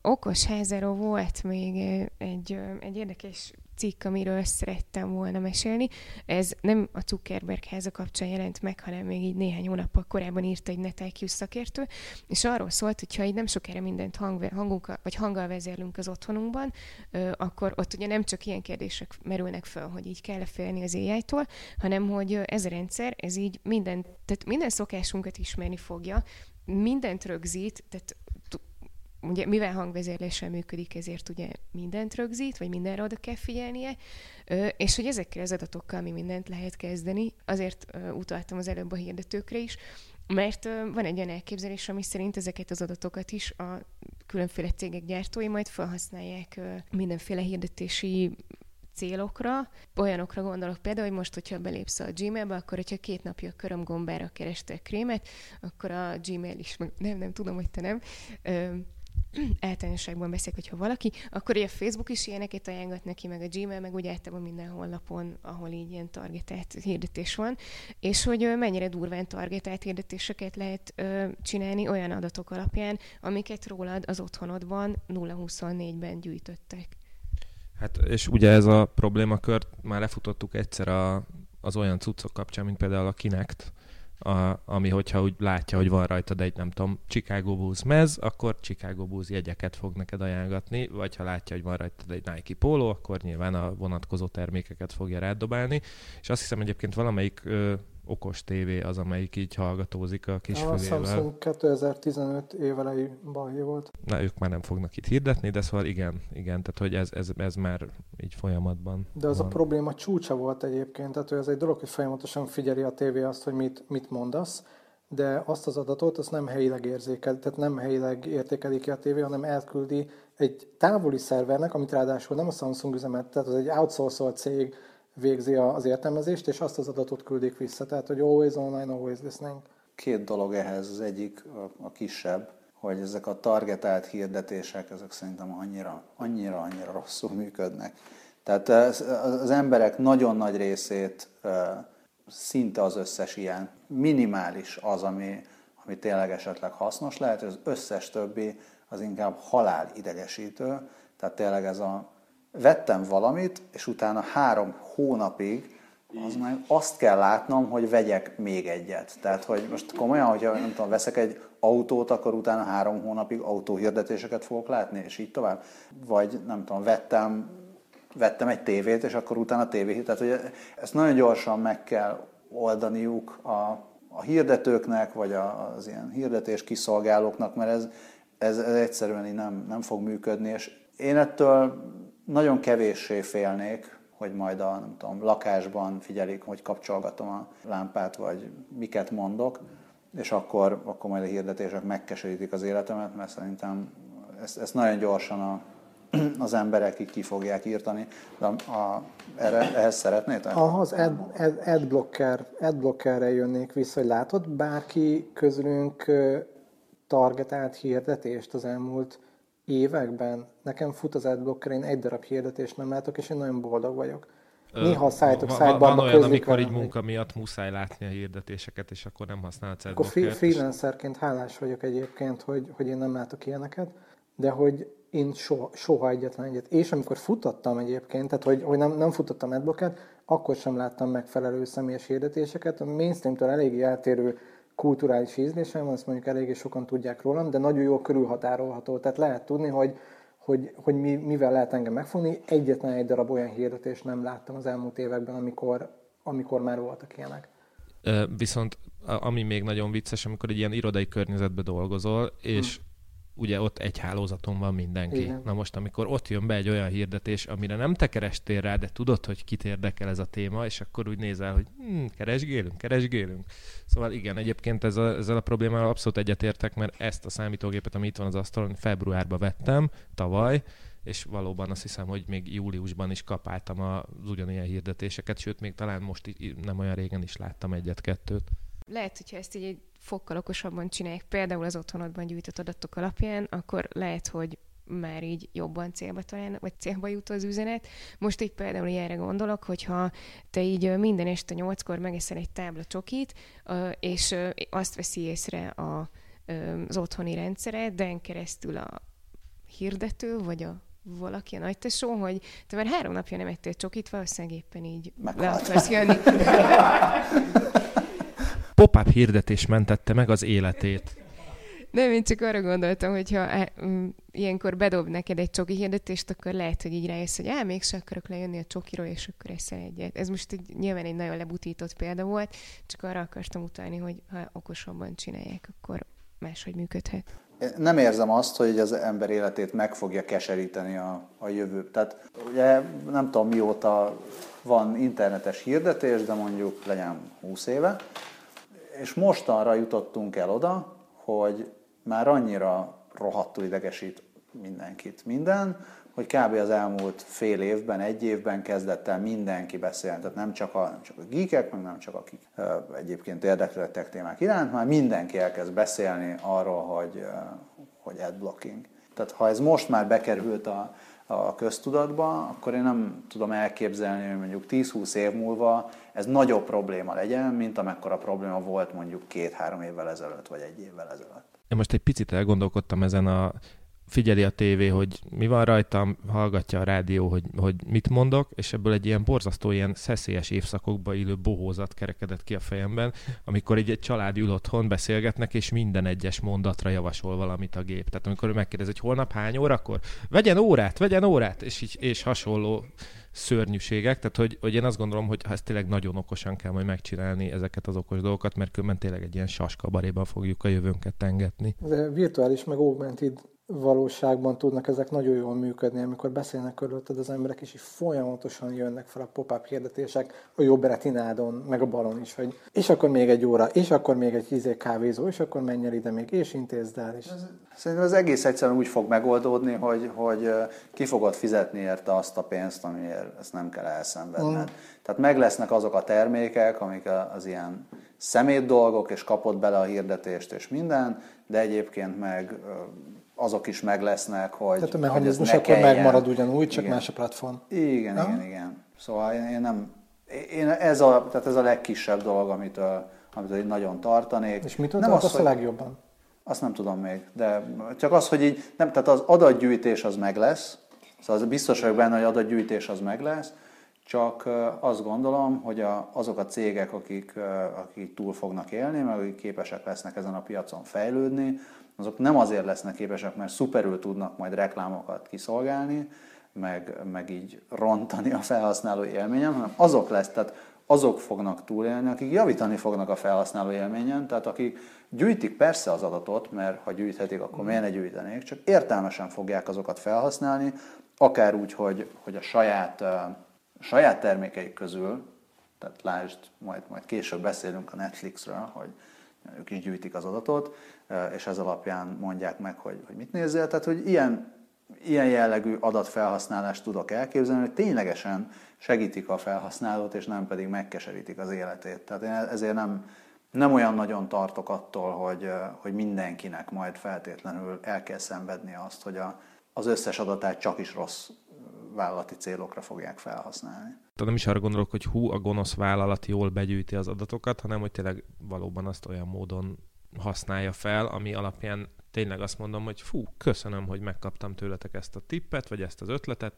S2: okos házáról volt még egy, egy érdekes cikk, amiről szerettem volna mesélni. Ez nem a Zuckerberg háza kapcsán jelent meg, hanem még így néhány hónappal korábban írt egy NetIQ szakértő, és arról szólt, hogy ha így nem sokára mindent hang, hangunk, vagy hanggal vezérlünk az otthonunkban, akkor ott ugye nem csak ilyen kérdések merülnek fel, hogy így kell félni az ai hanem hogy ez a rendszer, ez így minden, tehát minden szokásunkat ismerni fogja, mindent rögzít, tehát ugye mivel hangvezérléssel működik, ezért ugye mindent rögzít, vagy mindenre oda kell figyelnie, és hogy ezekkel az adatokkal mi mindent lehet kezdeni, azért utaltam az előbb a hirdetőkre is, mert van egy olyan elképzelés, ami szerint ezeket az adatokat is a különféle cégek gyártói majd felhasználják mindenféle hirdetési célokra. Olyanokra gondolok például, hogy most, hogyha belépsz a Gmailbe, akkor hogyha két napja körömgombára kerestek krémet, akkor a Gmail is, nem, nem tudom, hogy te nem, általánosságban beszélek, hogyha valaki, akkor ugye a Facebook is ilyeneket ajánlott neki, meg a Gmail, meg úgy általában minden honlapon, ahol így ilyen targetált hirdetés van, és hogy mennyire durván targetált hirdetéseket lehet ö, csinálni olyan adatok alapján, amiket rólad az otthonodban 0-24-ben gyűjtöttek.
S4: Hát és ugye ez a problémakört már lefutottuk egyszer a, az olyan cuccok kapcsán, mint például a Kinect, a, ami hogyha úgy látja, hogy van rajtad egy, nem tudom, Chicago Bulls mez, akkor Chicago Bulls jegyeket fog neked ajánlatni, vagy ha látja, hogy van rajtad egy Nike póló, akkor nyilván a vonatkozó termékeket fogja rádobálni. És azt hiszem egyébként valamelyik ö, okos tévé az, amelyik így hallgatózik a kisfülével. A
S3: Samsung 2015 évelei balhé volt.
S4: Na, ők már nem fognak itt hirdetni, de szóval igen, igen, tehát hogy ez, ez, ez már így folyamatban
S3: De az van. a probléma csúcsa volt egyébként, tehát ez egy dolog, hogy folyamatosan figyeli a tévé azt, hogy mit, mit mondasz, de azt az adatot azt nem helyileg érzékel, tehát nem helyileg értékelik ki a tévé, hanem elküldi egy távoli szervernek, amit ráadásul nem a Samsung üzemelt, tehát az egy outsourced cég, végzi az értelmezést, és azt az adatot küldik vissza. Tehát, hogy always online, always listening.
S1: Két dolog ehhez. Az egyik a, a kisebb, hogy ezek a targetált hirdetések, ezek szerintem annyira, annyira, annyira rosszul működnek. Tehát az emberek nagyon nagy részét szinte az összes ilyen minimális az, ami, ami tényleg esetleg hasznos lehet, az összes többi az inkább halál idegesítő. Tehát tényleg ez a vettem valamit, és utána három hónapig az már azt kell látnom, hogy vegyek még egyet. Tehát, hogy most komolyan, hogyha nem tudom, veszek egy autót, akkor utána három hónapig autóhirdetéseket fogok látni, és így tovább. Vagy nem tudom, vettem, vettem egy tévét, és akkor utána tévé. Tehát, hogy ezt nagyon gyorsan meg kell oldaniuk a, a hirdetőknek, vagy az ilyen hirdetés kiszolgálóknak, mert ez, ez, ez egyszerűen így nem, nem fog működni, és én ettől nagyon kevéssé félnék, hogy majd a nem tudom, lakásban figyelik, hogy kapcsolgatom a lámpát, vagy miket mondok, és akkor, akkor majd a hirdetések megkeserítik az életemet, mert szerintem ezt, ezt nagyon gyorsan a, az emberek így ki fogják írtani. De a, a, erre, ehhez szeretnéd?
S3: Aha, az ad, ad, adblocker, adblockerre jönnék vissza, hogy látod, bárki közülünk targetált hirdetést az elmúlt években nekem fut az adblocker, én egy darab hirdetést nem látok, és én nagyon boldog vagyok. Néha a szájtok
S4: szájtban Van olyan, amikor így munka miatt muszáj látni a hirdetéseket, és akkor nem használhatsz
S3: Akkor freelancerként hálás vagyok egyébként, hogy, hogy én nem látok ilyeneket, de hogy én soha, soha egyetlen egyet. És amikor futottam egyébként, tehát hogy, hogy nem, nem futottam adblocket, akkor sem láttam megfelelő személyes hirdetéseket. A mainstream-től eléggé eltérő kulturális ízlésem van, ezt mondjuk eléggé sokan tudják rólam, de nagyon jól körülhatárolható. Tehát lehet tudni, hogy, hogy, hogy mi, mivel lehet engem megfogni. Egyetlen egy darab olyan hirdetést nem láttam az elmúlt években, amikor, amikor már voltak ilyenek.
S4: Viszont ami még nagyon vicces, amikor egy ilyen irodai környezetben dolgozol, és hm ugye ott egy hálózaton van mindenki. Igen. Na most, amikor ott jön be egy olyan hirdetés, amire nem te kerestél rá, de tudod, hogy kit érdekel ez a téma, és akkor úgy nézel, hogy hm, keresgélünk, keresgélünk. Szóval igen, egyébként ez a, ezzel a problémával abszolút egyetértek, mert ezt a számítógépet, ami itt van az asztalon, februárban vettem, tavaly, és valóban azt hiszem, hogy még júliusban is kapáltam az ugyanilyen hirdetéseket, sőt, még talán most nem olyan régen is láttam egyet-kettőt.
S2: Lehet, hogyha ezt így egy fokkal okosabban csinálják, például az otthonodban gyűjtött adatok alapján, akkor lehet, hogy már így jobban célba talál, vagy célba jut az üzenet. Most így például ilyenre gondolok, hogyha te így minden este nyolckor megeszel egy tábla csokit, és azt veszi észre a, az otthoni rendszered, de keresztül a hirdető, vagy a valaki, a nagy tesó, hogy te már három napja nem ettél csokit, valószínűleg éppen így
S1: Meghalt.
S2: le akarsz jönni.
S4: Pop-up hirdetés mentette meg az életét.
S2: Nem, én csak arra gondoltam, hogy ha á, mm, ilyenkor bedob neked egy csoki hirdetést, akkor lehet, hogy így rájössz, hogy á, mégse akarok lejönni a csokiról, és akkor eszel egyet. Ez most egy, nyilván egy nagyon lebutított példa volt, csak arra akartam utalni, hogy ha okosabban csinálják, akkor máshogy működhet.
S1: Én nem érzem azt, hogy az ember életét meg fogja keseríteni a, a jövő. Tehát ugye nem tudom mióta van internetes hirdetés, de mondjuk legyen 20 éve, és mostanra jutottunk el oda, hogy már annyira rohadtul idegesít mindenkit minden, hogy kb. az elmúlt fél évben, egy évben kezdett el mindenki beszélni. Tehát nem csak a, nem csak a geekek, meg nem csak akik egyébként érdeklődtek témák iránt, már mindenki elkezd beszélni arról, hogy, hogy adblocking. Tehát ha ez most már bekerült a, a köztudatba, akkor én nem tudom elképzelni, hogy mondjuk 10-20 év múlva ez nagyobb probléma legyen, mint amekkora probléma volt mondjuk két-három évvel ezelőtt, vagy egy évvel ezelőtt.
S4: Én most egy picit elgondolkodtam ezen a figyeli a tévé, hogy mi van rajtam, hallgatja a rádió, hogy, hogy mit mondok, és ebből egy ilyen borzasztó, ilyen szeszélyes évszakokba illő bohózat kerekedett ki a fejemben, amikor egy, egy család ül otthon, beszélgetnek, és minden egyes mondatra javasol valamit a gép. Tehát amikor ő megkérdezi, hogy holnap hány órakor, vegyen órát, vegyen órát, és, így, és hasonló szörnyűségek, tehát hogy, hogy én azt gondolom, hogy ezt tényleg nagyon okosan kell majd megcsinálni ezeket az okos dolgokat, mert különben tényleg egy ilyen saskabaréban fogjuk a jövőnket tengetni.
S3: De virtuális meg augmented valóságban tudnak ezek nagyon jól működni, amikor beszélnek körülötted az emberek, és így folyamatosan jönnek fel a pop-up hirdetések a jobb retinádon, meg a balon is, hogy és akkor még egy óra, és akkor még egy izé kávézó, és akkor menj el ide még, és intézd el. És...
S1: Szerintem az egész egyszerűen úgy fog megoldódni, hogy, hogy ki fogod fizetni érte azt a pénzt, amiért ezt nem kell elszenvedned. Mm. Tehát meg lesznek azok a termékek, amik az ilyen szemét dolgok, és kapod bele a hirdetést és minden, de egyébként meg azok is meg lesznek, hogy
S3: Tehát a mechanizmus akkor kelljen. megmarad ugyanúgy, csak igen. más a platform.
S1: Igen, ha? igen, igen. Szóval én, én nem, én ez a, tehát ez a legkisebb dolog, amitől, amitől nagyon tartanék.
S3: És mitől nem tartasz a legjobban?
S1: Azt nem tudom még, de csak az, hogy így, nem, tehát az adatgyűjtés az meg lesz, szóval az biztos vagyok benne, hogy adatgyűjtés az meg lesz, csak azt gondolom, hogy a, azok a cégek, akik, akik túl fognak élni, meg akik képesek lesznek ezen a piacon fejlődni, azok nem azért lesznek képesek, mert szuperül tudnak majd reklámokat kiszolgálni, meg, meg így rontani a felhasználó élményen, hanem azok lesz, tehát azok fognak túlélni, akik javítani fognak a felhasználó élményen, tehát akik gyűjtik persze az adatot, mert ha gyűjthetik, akkor miért ne gyűjtenék, csak értelmesen fogják azokat felhasználni, akár úgy, hogy, hogy a saját, saját termékeik közül, tehát lásd, majd, majd később beszélünk a Netflixről, hogy ők is gyűjtik az adatot, és ez alapján mondják meg, hogy, hogy mit nézzél. Tehát, hogy ilyen, ilyen jellegű adatfelhasználást tudok elképzelni, hogy ténylegesen segítik a felhasználót, és nem pedig megkeserítik az életét. Tehát én ezért nem, nem olyan nagyon tartok attól, hogy, hogy mindenkinek majd feltétlenül el kell szenvedni azt, hogy a, az összes adatát csak is rossz vállalati célokra fogják felhasználni.
S4: Tehát nem is arra gondolok, hogy hú, a gonosz vállalat jól begyűjti az adatokat, hanem hogy tényleg valóban azt olyan módon használja fel, ami alapján tényleg azt mondom, hogy fú, köszönöm, hogy megkaptam tőletek ezt a tippet, vagy ezt az ötletet,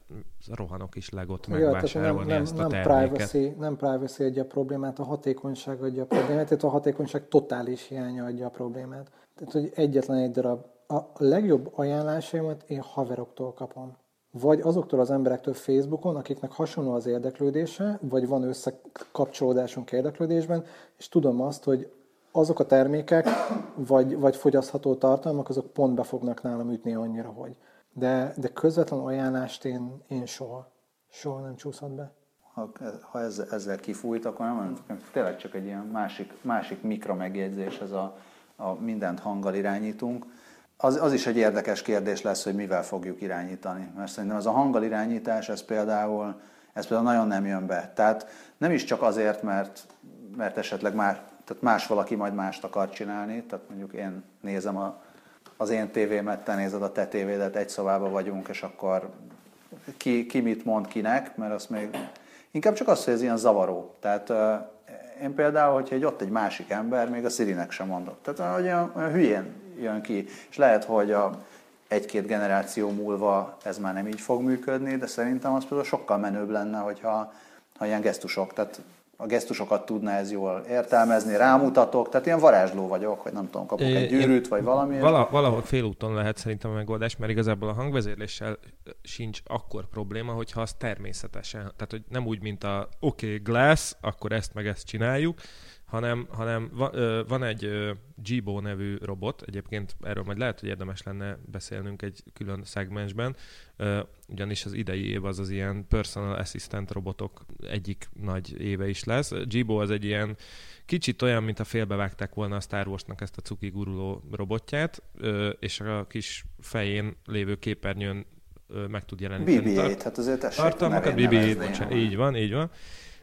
S4: rohanok is legot megvásárolni nem, nem, ezt a nem terméket.
S3: Privacy, nem privacy adja a problémát, a hatékonyság adja a problémát, tehát a hatékonyság totális hiánya adja a problémát. Tehát, hogy egyetlen egy darab. A legjobb ajánlásaimat én haveroktól kapom. Vagy azoktól az emberektől Facebookon, akiknek hasonló az érdeklődése, vagy van összekapcsolódásunk érdeklődésben, és tudom azt, hogy azok a termékek, vagy, vagy fogyasztható tartalmak, azok pont be fognak nálam ütni annyira, hogy. De, de közvetlen ajánlást én, én soha, soha nem csúszhat be.
S1: Ha, ha ezzel, ezzel kifújt, akkor nem, tényleg csak egy ilyen másik, másik mikromegjegyzés, ez a, a mindent hanggal irányítunk. Az, az is egy érdekes kérdés lesz, hogy mivel fogjuk irányítani. Mert szerintem ez a hanggal irányítás, ez például, ez például nagyon nem jön be. Tehát nem is csak azért, mert, mert esetleg már tehát más valaki majd mást akar csinálni, tehát mondjuk én nézem a, az én tévémet, te nézed a te tévédet, egy szobában vagyunk, és akkor ki, ki mit mond kinek, mert azt még inkább csak az, hogy ez ilyen zavaró. Tehát én például, hogyha egy ott egy másik ember, még a Szirinek sem mondok. Tehát olyan, olyan hülyén jön ki. És lehet, hogy a egy-két generáció múlva ez már nem így fog működni, de szerintem az például sokkal menőbb lenne, hogyha ha ilyen gesztusok, tehát a gesztusokat tudna ez jól értelmezni, rámutatok, tehát ilyen varázsló vagyok, hogy nem tudom, kapok egy gyűrűt, vagy valami.
S4: Vala, valahol félúton lehet szerintem a megoldás, mert igazából a hangvezérléssel sincs akkor probléma, hogyha az természetesen, tehát hogy nem úgy, mint a oké, okay, glass, akkor ezt meg ezt csináljuk, hanem, hanem van egy Jibo nevű robot, egyébként erről majd lehet, hogy érdemes lenne beszélnünk egy külön szegmensben, ugyanis az idei év az az ilyen personal assistant robotok egyik nagy éve is lesz. Jibo az egy ilyen kicsit olyan, mint a félbevágták volna a Star Wars-nak ezt a cuki guruló robotját, és a kis fején lévő képernyőn meg tud jeleníteni.
S1: BB-8, hát azért tessék
S4: Tartalmakat, BB-8, így van, így van.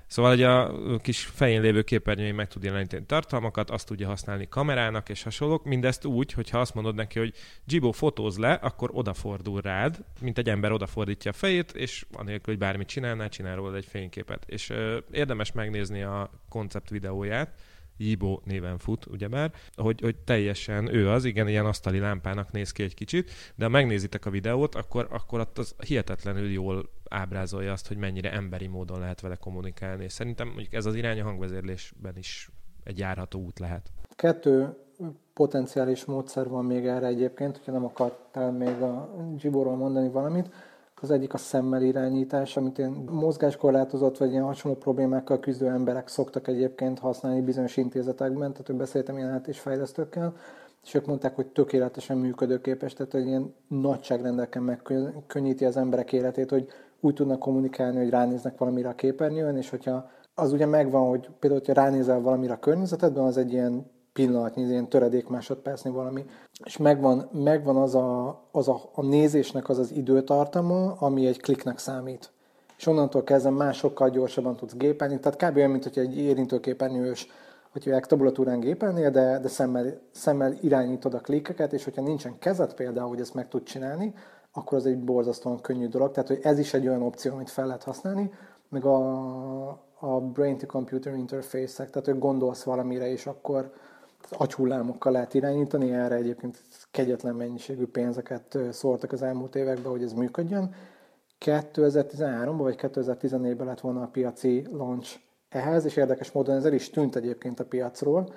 S4: Szóval, hogy a kis fején lévő képernyőjén meg tud jeleníteni tartalmakat, azt tudja használni kamerának és hasonlók, mindezt úgy, hogy ha azt mondod neki, hogy Gibo fotóz le, akkor odafordul rád, mint egy ember odafordítja a fejét, és anélkül, hogy bármit csinálná, csinál róla egy fényképet. És ö, érdemes megnézni a koncept videóját, Jibo néven fut, ugyebár, hogy, hogy teljesen ő az, igen, ilyen asztali lámpának néz ki egy kicsit, de ha megnézitek a videót, akkor, akkor ott az hihetetlenül jól ábrázolja azt, hogy mennyire emberi módon lehet vele kommunikálni. És szerintem mondjuk ez az irány a hangvezérlésben is egy járható út lehet.
S3: Kettő potenciális módszer van még erre egyébként, hogyha nem akartál még a Giborról mondani valamit. Az egyik a szemmel irányítás, amit én mozgáskorlátozott vagy ilyen hasonló problémákkal küzdő emberek szoktak egyébként használni bizonyos intézetekben, tehát hogy beszéltem ilyen és fejlesztőkkel, és ők mondták, hogy tökéletesen működőképes, tehát hogy ilyen nagyságrendeken megkönnyíti az emberek életét, hogy úgy tudnak kommunikálni, hogy ránéznek valamire a képernyőn, és hogyha az ugye megvan, hogy például, hogyha ránézel valamire a környezetedben, az egy ilyen pillanatnyi, ilyen töredék másodpercnyi valami, és megvan, megvan az, a, az a, a nézésnek az az időtartama, ami egy kliknek számít. És onnantól kezdve másokkal gyorsabban tudsz gépelni, tehát kb. olyan, mint hogy egy érintőképernyős, hogy hívják tabulatúrán gépelnél, de, de szemmel, szemmel irányítod a klikkeket, és hogyha nincsen kezed például, hogy ezt meg tud csinálni, akkor az egy borzasztóan könnyű dolog. Tehát, hogy ez is egy olyan opció, amit fel lehet használni, meg a, a brain-to-computer interface-ek, tehát, hogy gondolsz valamire, és akkor agyhullámokkal lehet irányítani, erre egyébként kegyetlen mennyiségű pénzeket szórtak az elmúlt években, hogy ez működjön. 2013-ban vagy 2014-ben lett volna a piaci launch ehhez, és érdekes módon ez el is tűnt egyébként a piacról,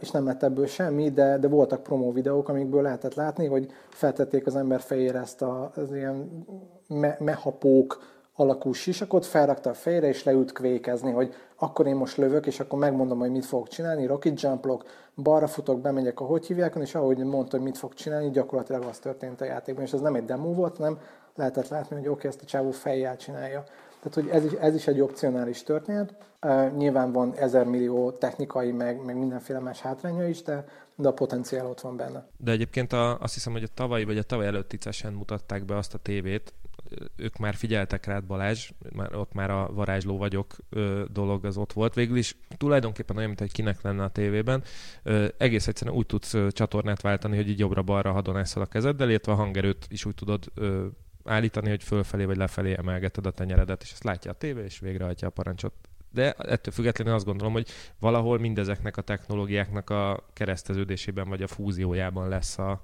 S3: és nem lett ebből semmi, de, de voltak promó videók, amikből lehetett látni, hogy feltették az ember fejére ezt a, az ilyen me, mehapók alakú sisakot, felrakta a fejére, és leült kvékezni, hogy akkor én most lövök, és akkor megmondom, hogy mit fogok csinálni, rocket jumplok, balra futok, bemegyek a hogy hívják, és ahogy mondta, hogy mit fog csinálni, gyakorlatilag az történt a játékban, és ez nem egy demo volt, hanem lehetett látni, hogy oké, okay, ezt a csávó fejjel csinálja. Tehát, hogy ez is, ez is egy opcionális történet. Uh, nyilván van ezer millió technikai, meg, meg mindenféle más hátránya is, de, de a potenciál ott van benne.
S4: De egyébként a, azt hiszem, hogy a tavalyi vagy a tavaly előtti mutatták be azt a tévét, ők már figyeltek rád Balázs, már ott már a varázsló vagyok ö, dolog az ott volt. Végül is tulajdonképpen olyan, mint hogy kinek lenne a tévében. Ö, egész egyszerűen úgy tudsz ö, csatornát váltani, hogy így jobbra-balra hadonászel a kezeddel, illetve a hangerőt is úgy tudod ö, állítani, hogy fölfelé vagy lefelé emelgeted a tenyeredet, és ezt látja a tévé, és végrehajtja a parancsot. De ettől függetlenül azt gondolom, hogy valahol mindezeknek a technológiáknak a kereszteződésében vagy a fúziójában lesz a,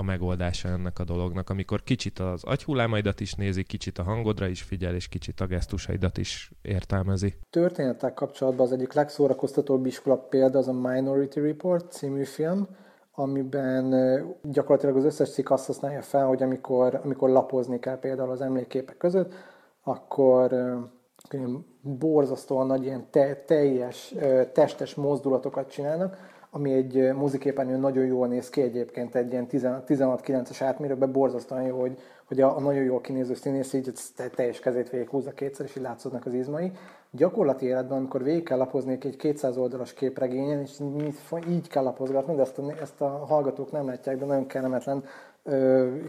S4: a megoldása ennek a dolognak, amikor kicsit az agyhullámaidat is nézi, kicsit a hangodra is figyel, és kicsit a gesztusaidat is értelmezi.
S3: Történetek kapcsolatban az egyik legszórakoztatóbb iskola példa az a Minority Report című film, amiben gyakorlatilag az összes cikk azt használja fel, hogy amikor, amikor lapozni kell például az emlékképek között, akkor borzasztóan nagy ilyen te, teljes, testes mozdulatokat csinálnak, ami egy moziképernyőn nagyon jól néz ki egyébként egy ilyen 16-9-es átmérőben, borzasztóan jó, hogy, hogy a, a nagyon jól kinéző színész így teljes kezét végighúzza kétszer, és így látszódnak az izmai. Gyakorlati életben, amikor végig kell lapozni egy 200 oldalas képregényen, és így kell lapozgatni, de ezt a, ezt a hallgatók nem látják, de nagyon kellemetlen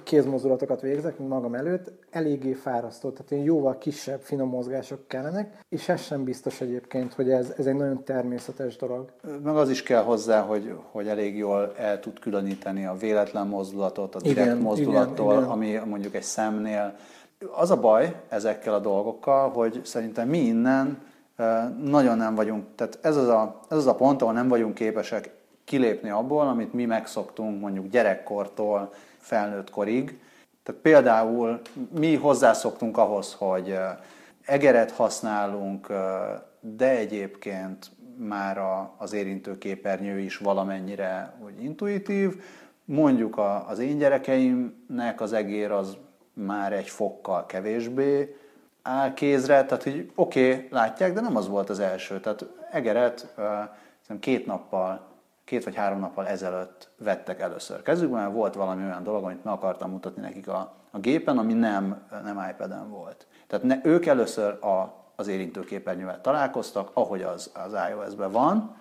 S3: kézmozdulatokat végzek, magam előtt, eléggé fárasztó, tehát én jóval kisebb, finom mozgások kellenek, és ez sem biztos egyébként, hogy ez, ez egy nagyon természetes dolog.
S1: Meg az is kell hozzá, hogy, hogy elég jól el tud különíteni a véletlen mozdulatot, a direkt igen, mozdulattól, igen, igen. ami mondjuk egy szemnél. Az a baj ezekkel a dolgokkal, hogy szerintem mi innen nagyon nem vagyunk, tehát ez az a, ez az a pont, ahol nem vagyunk képesek kilépni abból, amit mi megszoktunk mondjuk gyerekkortól, felnőtt korig. Tehát például mi hozzászoktunk ahhoz, hogy egeret használunk, de egyébként már a, az érintőképernyő is valamennyire úgy intuitív. Mondjuk a, az én gyerekeimnek az egér az már egy fokkal kevésbé áll kézre, tehát hogy oké, okay, látják, de nem az volt az első. Tehát egeret uh, két nappal, két vagy három nappal ezelőtt vettek először kezükben, mert volt valami olyan dolog, amit meg akartam mutatni nekik a, a gépen, ami nem, nem iPad-en volt. Tehát ne, ők először a, az érintőképernyővel találkoztak, ahogy az, az iOS-ben van.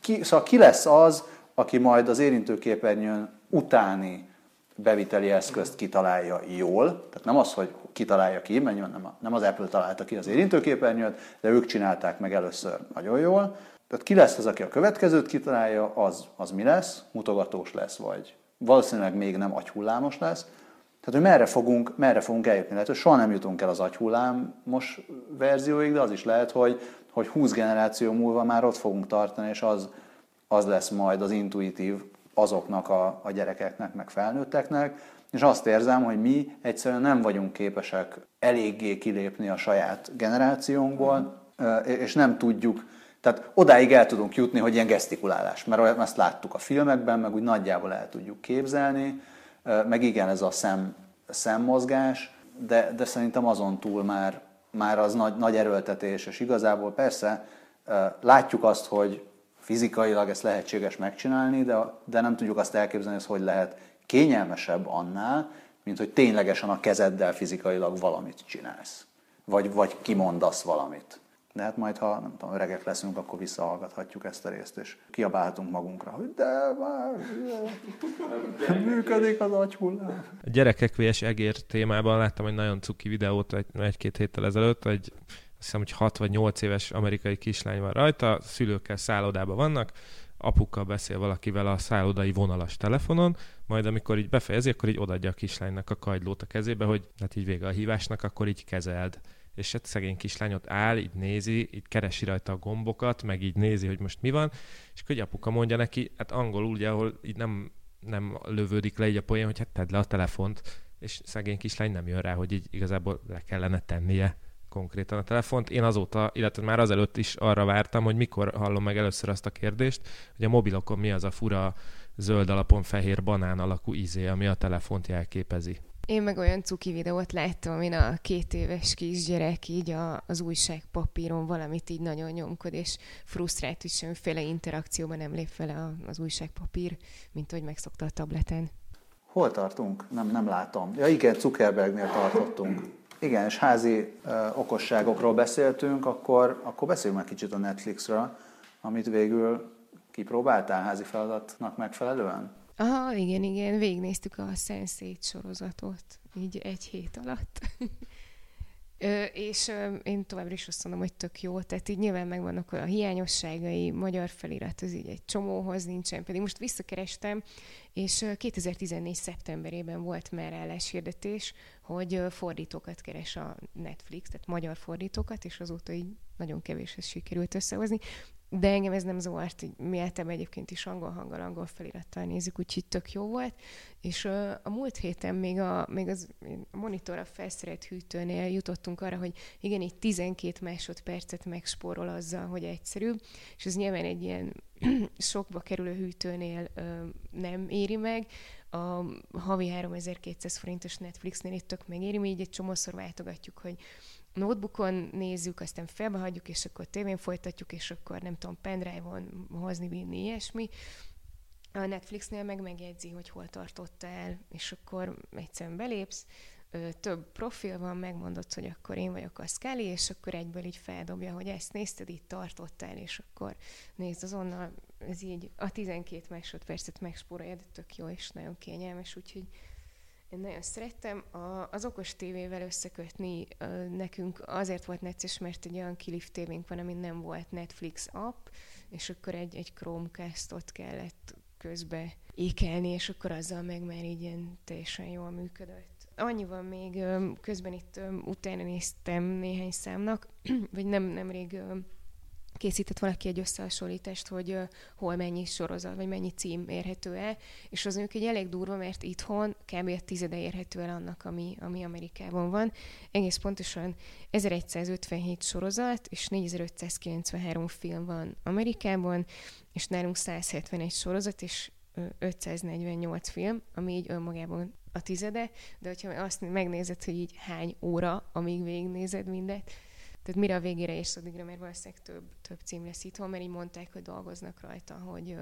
S1: Ki, szóval ki lesz az, aki majd az érintőképernyőn utáni beviteli eszközt kitalálja jól, tehát nem az, hogy kitalálja ki, mert nem, nem az Apple találta ki az érintőképernyőt, de ők csinálták meg először nagyon jól. Tehát ki lesz az, aki a következőt kitalálja, az, az mi lesz, mutogatós lesz, vagy valószínűleg még nem agyhullámos lesz. Tehát, hogy merre fogunk, merre fogunk eljutni. Lehet, hogy soha nem jutunk el az agyhullámos verzióig, de az is lehet, hogy, hogy 20 generáció múlva már ott fogunk tartani, és az, az lesz majd az intuitív azoknak a, a gyerekeknek, meg felnőtteknek, és azt érzem, hogy mi egyszerűen nem vagyunk képesek eléggé kilépni a saját generációnkból, és nem tudjuk, tehát odáig el tudunk jutni, hogy ilyen gesztikulálás, mert ezt láttuk a filmekben, meg úgy nagyjából el tudjuk képzelni, meg igen, ez a szem, szemmozgás, de, de szerintem azon túl már, már az nagy, nagy erőltetés, és igazából persze látjuk azt, hogy fizikailag ezt lehetséges megcsinálni, de, de nem tudjuk azt elképzelni, hogy hogy lehet kényelmesebb annál, mint hogy ténylegesen a kezeddel fizikailag valamit csinálsz. Vagy, vagy kimondasz valamit. De hát majd, ha nem tudom, öregek leszünk, akkor visszahallgathatjuk ezt a részt, és kiabálhatunk magunkra, hogy de már működik az agyhullám.
S4: A gyerekek vs. egér témában láttam egy nagyon cuki videót egy, egy-két héttel ezelőtt, egy azt hiszem, hogy 6 vagy 8 éves amerikai kislány van rajta, szülőkkel szállodában vannak, apukkal beszél valakivel a szállodai vonalas telefonon, majd amikor így befejezi, akkor így odaadja a kislánynak a kagylót a kezébe, hogy hát így vége a hívásnak, akkor így kezeld. És hát szegény kislány ott áll, így nézi, így keresi rajta a gombokat, meg így nézi, hogy most mi van, és akkor apuka mondja neki, hát angolul ugye, ahol így nem, nem lövődik le így a poén, hogy hát tedd le a telefont, és szegény kislány nem jön rá, hogy így igazából le kellene tennie konkrétan a telefont. Én azóta, illetve már azelőtt is arra vártam, hogy mikor hallom meg először azt a kérdést, hogy a mobilokon mi az a fura zöld alapon fehér banán alakú izé, ami a telefont jelképezi.
S2: Én meg olyan cuki videót láttam, amin a két éves kisgyerek így a, az újságpapíron valamit így nagyon nyomkod, és frusztrált, hogy semmiféle interakcióban nem lép fel az újságpapír, mint hogy megszokta a tableten.
S1: Hol tartunk? Nem, nem látom. Ja igen, Zuckerbergnél tartottunk. Igen, és házi uh, okosságokról beszéltünk, akkor, akkor beszéljünk meg kicsit a Netflixről, amit végül kipróbáltál házi feladatnak megfelelően?
S2: Aha, igen, igen, végignéztük a Sense8 sorozatot, így egy hét alatt. Ö, és ö, én továbbra is azt mondom, hogy tök jó, tehát így nyilván megvannak a hiányosságai, magyar felirat az így egy csomóhoz nincsen, pedig most visszakerestem, és 2014. szeptemberében volt már álláshirdetés, hogy fordítókat keres a Netflix, tehát magyar fordítókat, és azóta így nagyon kevéshez sikerült összehozni. De engem ez nem zavart, így mi általában egyébként is angol hanggal, angol felirattal nézzük, úgyhogy tök jó volt. És uh, a múlt héten még, a, még az a monitorra felszerelt hűtőnél jutottunk arra, hogy igen, így 12 másodpercet megspórol azzal, hogy egyszerű, és ez nyilván egy ilyen sokba kerülő hűtőnél uh, nem éri meg, a havi 3200 forintos Netflixnél itt tök megéri, mi így egy csomószor váltogatjuk, hogy notebookon nézzük, aztán felbehagyjuk, és akkor tévén folytatjuk, és akkor nem tudom, pendrive-on hozni, vinni, ilyesmi. A Netflixnél meg megjegyzi, hogy hol tartottál, és akkor egyszerűen belépsz, több profil van, megmondod, hogy akkor én vagyok a Scully, és akkor egyből így feldobja, hogy ezt nézted, itt tartottál, és akkor nézd azonnal, ez így a 12 másodpercet megspórolja, de tök jó, és nagyon kényelmes, úgyhogy én nagyon szerettem. A, az okos tévével összekötni nekünk azért volt necces, mert egy olyan kilift tévénk van, amin nem volt Netflix app, és akkor egy, egy Chromecast-ot kellett közbe ékelni, és akkor azzal meg már így ilyen teljesen jól működött. Annyival még közben itt utána néztem néhány számnak, vagy nem nemrég készített valaki egy összehasonlítást, hogy hol mennyi sorozat, vagy mennyi cím érhető el, és az mondjuk egy elég durva, mert itthon kb. a tizede érhető el annak, ami, ami Amerikában van. Egész pontosan 1157 sorozat és 4593 film van Amerikában, és nálunk 171 sorozat és 548 film, ami így önmagában a tizede, de hogyha azt megnézed, hogy így hány óra, amíg végignézed mindet, tehát mire a végére és addigra, mert valószínűleg több, több cím lesz itthon, mert így mondták, hogy dolgoznak rajta, hogy,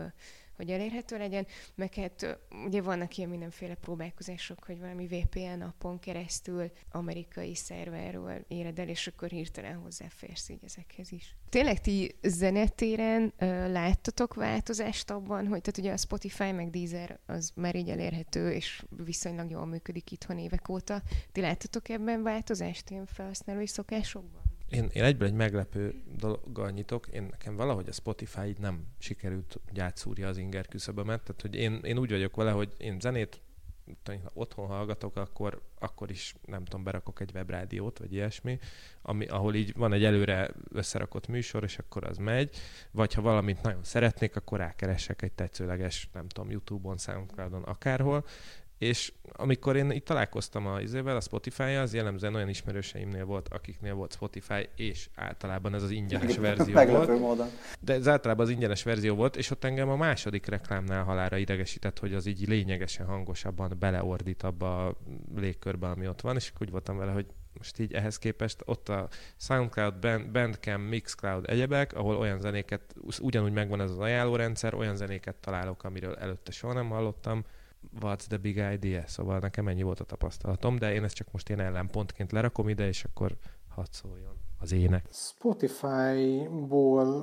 S2: hogy elérhető legyen, meg hát ugye vannak ilyen mindenféle próbálkozások, hogy valami VPN napon keresztül amerikai szerverről éred el, és akkor hirtelen hozzáférsz így ezekhez is. Tényleg ti zenetéren uh, láttatok változást abban, hogy tehát ugye a Spotify meg Deezer az már így elérhető, és viszonylag jól működik itthon évek óta. Ti láttatok ebben változást ilyen felhasználói szokásokban?
S4: Én, én egyből egy meglepő dologgal nyitok. Én nekem valahogy a Spotify nem sikerült gyátszúrja az inger küszöbömet. Tehát, hogy én, én úgy vagyok vele, hogy én zenét ha otthon hallgatok, akkor, akkor is nem tudom, berakok egy webrádiót, vagy ilyesmi, ami, ahol így van egy előre összerakott műsor, és akkor az megy, vagy ha valamit nagyon szeretnék, akkor rákeresek egy tetszőleges, nem tudom, YouTube-on, Soundcloud-on, akárhol, és amikor én itt találkoztam a izével, a Spotify-jal, az jellemzően olyan ismerőseimnél volt, akiknél volt Spotify, és általában ez az ingyenes verzió volt.
S1: Módon.
S4: De ez általában az ingyenes verzió volt, és ott engem a második reklámnál halára idegesített, hogy az így lényegesen hangosabban beleordít abba a légkörbe, ami ott van, és úgy voltam vele, hogy most így ehhez képest ott a SoundCloud, Band, Bandcamp, Mixcloud egyebek, ahol olyan zenéket, ugyanúgy megvan ez az ajánlórendszer, olyan zenéket találok, amiről előtte soha nem hallottam, what's the big idea? Szóval nekem ennyi volt a tapasztalatom, de én ezt csak most én ellenpontként lerakom ide, és akkor hadd szóljon az ének.
S3: Spotify-ból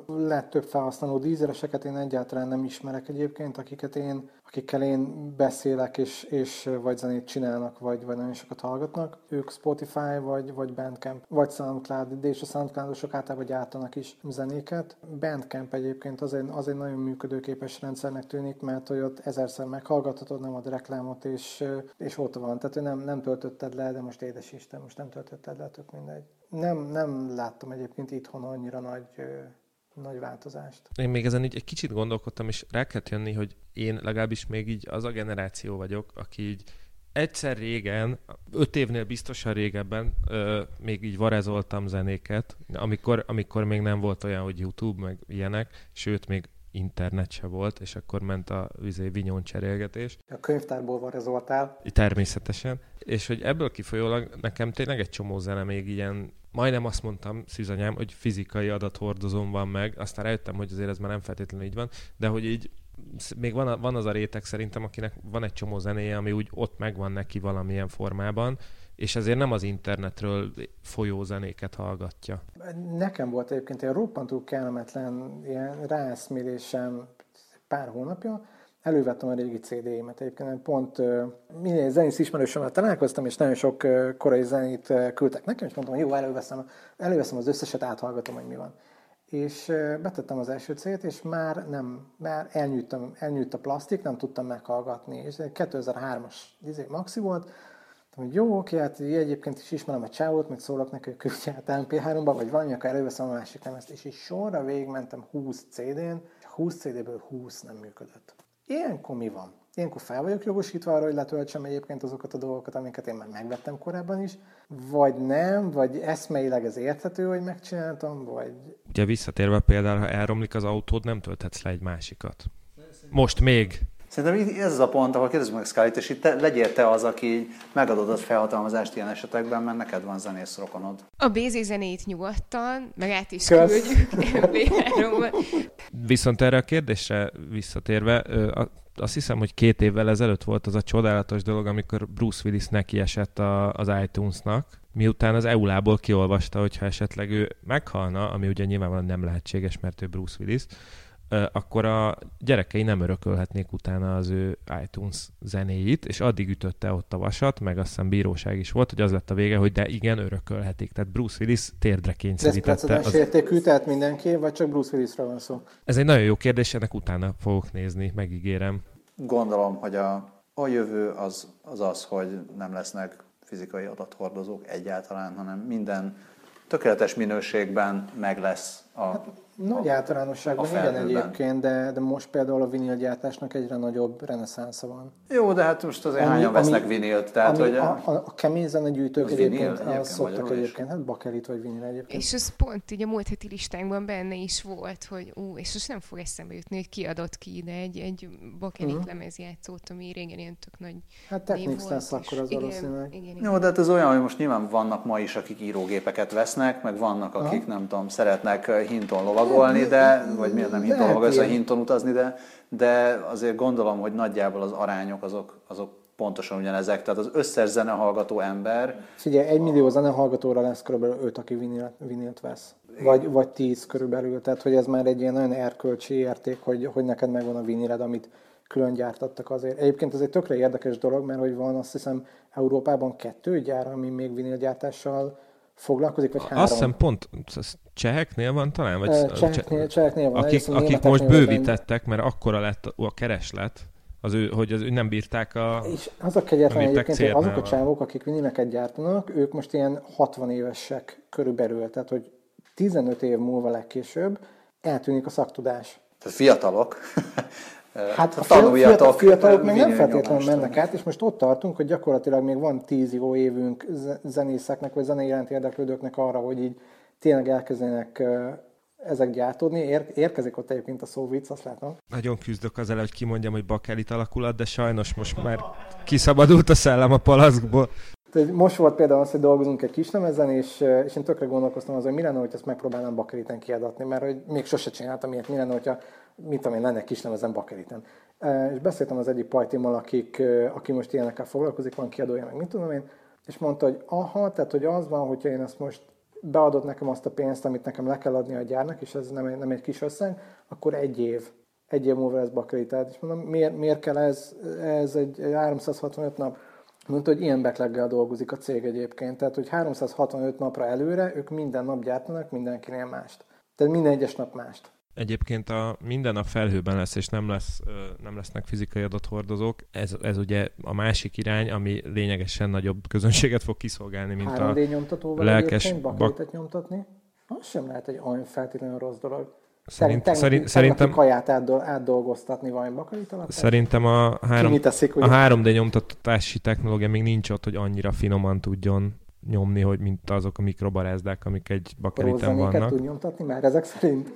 S3: lett több felhasználó dízereseket, én egyáltalán nem ismerek egyébként, akiket én akikkel én beszélek, és, és vagy zenét csinálnak, vagy, vagy nagyon sokat hallgatnak, ők Spotify, vagy, vagy Bandcamp, vagy Soundcloud, de és a Soundcloudosok általában gyártanak is zenéket. Bandcamp egyébként az egy, az egy nagyon működőképes rendszernek tűnik, mert hogy ott ezerszer meghallgathatod, nem ad reklámot, és, és ott van. Tehát nem, nem töltötted le, de most édes Isten, most nem töltötted le, tök mindegy. Nem, nem láttam egyébként itthon annyira nagy nagy változást.
S4: Én még ezen így egy kicsit gondolkodtam, és rá kellett jönni, hogy én legalábbis még így az a generáció vagyok, aki így egyszer régen, öt évnél biztosan régebben ö, még így varázoltam zenéket, amikor, amikor még nem volt olyan, hogy YouTube, meg ilyenek, sőt, még internet se volt, és akkor ment a vizé vinyón cserélgetés.
S3: A könyvtárból varázoltál.
S4: Természetesen. És hogy ebből kifolyólag nekem tényleg egy csomó zene még ilyen majdnem azt mondtam, szűzanyám, hogy fizikai adathordozón van meg, aztán rájöttem, hogy azért ez már nem feltétlenül így van, de hogy így még van, van az a réteg szerintem, akinek van egy csomó zenéje, ami úgy ott megvan neki valamilyen formában, és ezért nem az internetről folyó zenéket hallgatja.
S3: Nekem volt egyébként egy roppantú kellemetlen ilyen ráeszmélésem pár hónapja, elővettem a régi CD-imet. Egyébként pont minél zenész ismerősömmel találkoztam, és nagyon sok korai zenét küldtek nekem, és mondtam, hogy jó, előveszem, előveszem az összeset, áthallgatom, hogy mi van. És betettem az első c és már nem, már elnyűjtem, elnyűjt a plastik, nem tudtam meghallgatni. És 2003-as izé, maxi volt, hogy jó, oké, hát egyébként is ismerem a csávót, meg szólok neki, hogy küldje át MP3-ba, vagy valami, akkor előveszem a másik lemezt, és így sorra végigmentem 20 CD-n, 20 CD-ből 20 nem működött. Ilyenkor mi van? Ilyenkor fel vagyok jogosítva arra, hogy letöltsem egyébként azokat a dolgokat, amiket én már megvettem korábban is, vagy nem, vagy eszmeileg ez érthető, hogy megcsináltam, vagy...
S4: Ugye visszatérve például, ha elromlik az autód, nem tölthetsz le egy másikat. Most még.
S1: Szerintem ez az a pont, ahol kérdezzük meg Scully-t, és itt te, legyél te az, aki megadod a felhatalmazást ilyen esetekben, mert neked van zenész rokonod.
S2: A BZ zenét nyugodtan, meg át is küldjük
S4: Viszont erre a kérdésre visszatérve, azt hiszem, hogy két évvel ezelőtt volt az a csodálatos dolog, amikor Bruce Willis neki esett a, az iTunes-nak, miután az EULából kiolvasta, hogyha esetleg ő meghalna, ami ugye nyilvánvalóan nem lehetséges, mert ő Bruce Willis, akkor a gyerekei nem örökölhetnék utána az ő iTunes zenéit, és addig ütötte ott a vasat, meg azt hiszem bíróság is volt, hogy az lett a vége, hogy de igen, örökölhetik. Tehát Bruce Willis térdre kényszerítette.
S3: De ez az... értékű, tehát mindenki, vagy csak Bruce Willisről van szó?
S4: Ez egy nagyon jó kérdés, ennek utána fogok nézni, megígérem.
S1: Gondolom, hogy a, a jövő az, az az, hogy nem lesznek fizikai adathordozók egyáltalán, hanem minden tökéletes minőségben meg lesz a,
S3: Hát, Nagy általánosságban
S1: a
S3: igen egyébként, de, de most például a vinilgyártásnak egyre nagyobb reneszánsza van.
S1: Jó, de hát most azért
S3: Ami-
S1: hányan vesznek
S3: ami-
S1: vinilt, tehát
S3: Ami
S1: hogy...
S3: a, a, a kemény zenegyűjtők
S1: Az vinil
S3: egyébként,
S1: egyébként
S3: az szoktak egyébként, hát bakelit vagy vinil egyébként.
S2: És ez pont így a múlt heti listánkban benne is volt, hogy ú, és most nem fog eszembe jutni, hogy ki adott ki ide egy, egy bakelit
S3: Mhm.
S2: lemezjátszót, ami régen ilyen tök nagy
S3: Hát Technics
S2: volt,
S3: lesz akkor az
S2: igen,
S3: valószínűleg.
S2: Igen,
S1: Jó, de hát ez olyan, hogy most nyilván vannak ma is, akik írógépeket vesznek, meg vannak, akik nem tudom, szeretnek hinton lovagolni, de, vagy miért nem hinton lovagolni, szóval
S3: ilyen.
S1: hinton utazni, de, de azért gondolom, hogy nagyjából az arányok azok, azok pontosan ugyanezek. Tehát az összes zenehallgató ember,
S3: Figyelj, egy millió zenehallgatóra lesz körülbelül 5, aki vinilt, vinilt vesz. Vagy, vagy 10 körülbelül. Tehát, hogy ez már egy ilyen nagyon erkölcsi érték, hogy, hogy neked megvan a viniled, amit külön gyártattak azért. Egyébként ez egy tökre érdekes dolog, mert hogy van azt hiszem Európában kettő gyár, ami még vinilgyártással foglalkozik, vagy három.
S4: Azt hiszem pont cseheknél van talán? Vagy
S3: Cseheknél, cseheknél van.
S4: akik, akik most bővítettek, mert akkora lett a kereslet, az ő, hogy az ő nem bírták a...
S3: És az a kegyetlen egyébként, hogy azok a csávok, akik vinileket gyártanak, ők most ilyen 60 évesek körülbelül, tehát hogy 15 év múlva legkésőbb eltűnik a szaktudás.
S1: tehát fiatalok,
S3: Hát a fiatalok,
S1: tanuljatok
S3: fiatalok meg nem
S1: vinil
S3: feltétlenül mennek át, és most ott tartunk, hogy gyakorlatilag még van 10 jó évünk ze- zenészeknek, vagy zenei iránt érdeklődőknek arra, hogy így tényleg elkezdenek ö, ezek gyártódni. Ér, érkezik ott egyébként a szó vicc, azt látom.
S4: Nagyon küzdök az hogy kimondjam, hogy bakelit alakulat, de sajnos most már kiszabadult a szellem a palaszkból.
S3: Tehát most volt például az, hogy dolgozunk egy kis lemezen, és, és én tökre gondolkoztam azon, hogy mi lenne, hogy ezt megpróbálnám bakeliten kiadatni, mert hogy még sose csináltam ilyet, mi lenne, hogyha mit tudom én, lenne egy kis lemezen bakeliten. Ö, És beszéltem az egyik pajtimmal, akik, aki most ilyenekkel foglalkozik, van kiadója, meg mit tudom én, és mondta, hogy aha, tehát hogy az van, hogyha én ezt most beadott nekem azt a pénzt, amit nekem le kell adni a gyárnak, és ez nem egy, nem egy kis összeg, akkor egy év. Egy év múlva lesz bakelitát. És mondom, miért, miért kell ez, ez egy 365 nap? Mondta, hogy ilyen backloggel dolgozik a cég egyébként. Tehát, hogy 365 napra előre ők minden nap gyártanak mindenkinél mást. Tehát minden egyes nap mást.
S4: Egyébként a minden a felhőben lesz, és nem, lesz, nem lesznek fizikai adathordozók. Ez, ez ugye a másik irány, ami lényegesen nagyobb közönséget fog kiszolgálni, mint a...
S3: 3D nyomtatóval
S4: lelkes bak-
S3: nyomtatni, az sem lehet egy olyan feltétlenül rossz dolog.
S4: Szerint, szerint,
S3: tegnapi
S4: szerintem,
S3: kaját átdol, átdolgoztatni valami bakelit alatt.
S4: szerintem a, három,
S3: teszik,
S4: a
S3: ugye?
S4: 3D nyomtatási technológia még nincs ott, hogy annyira finoman tudjon nyomni, hogy mint azok a mikrobarázdák, amik egy bakeliten vannak.
S3: tud nyomtatni már ezek szerint?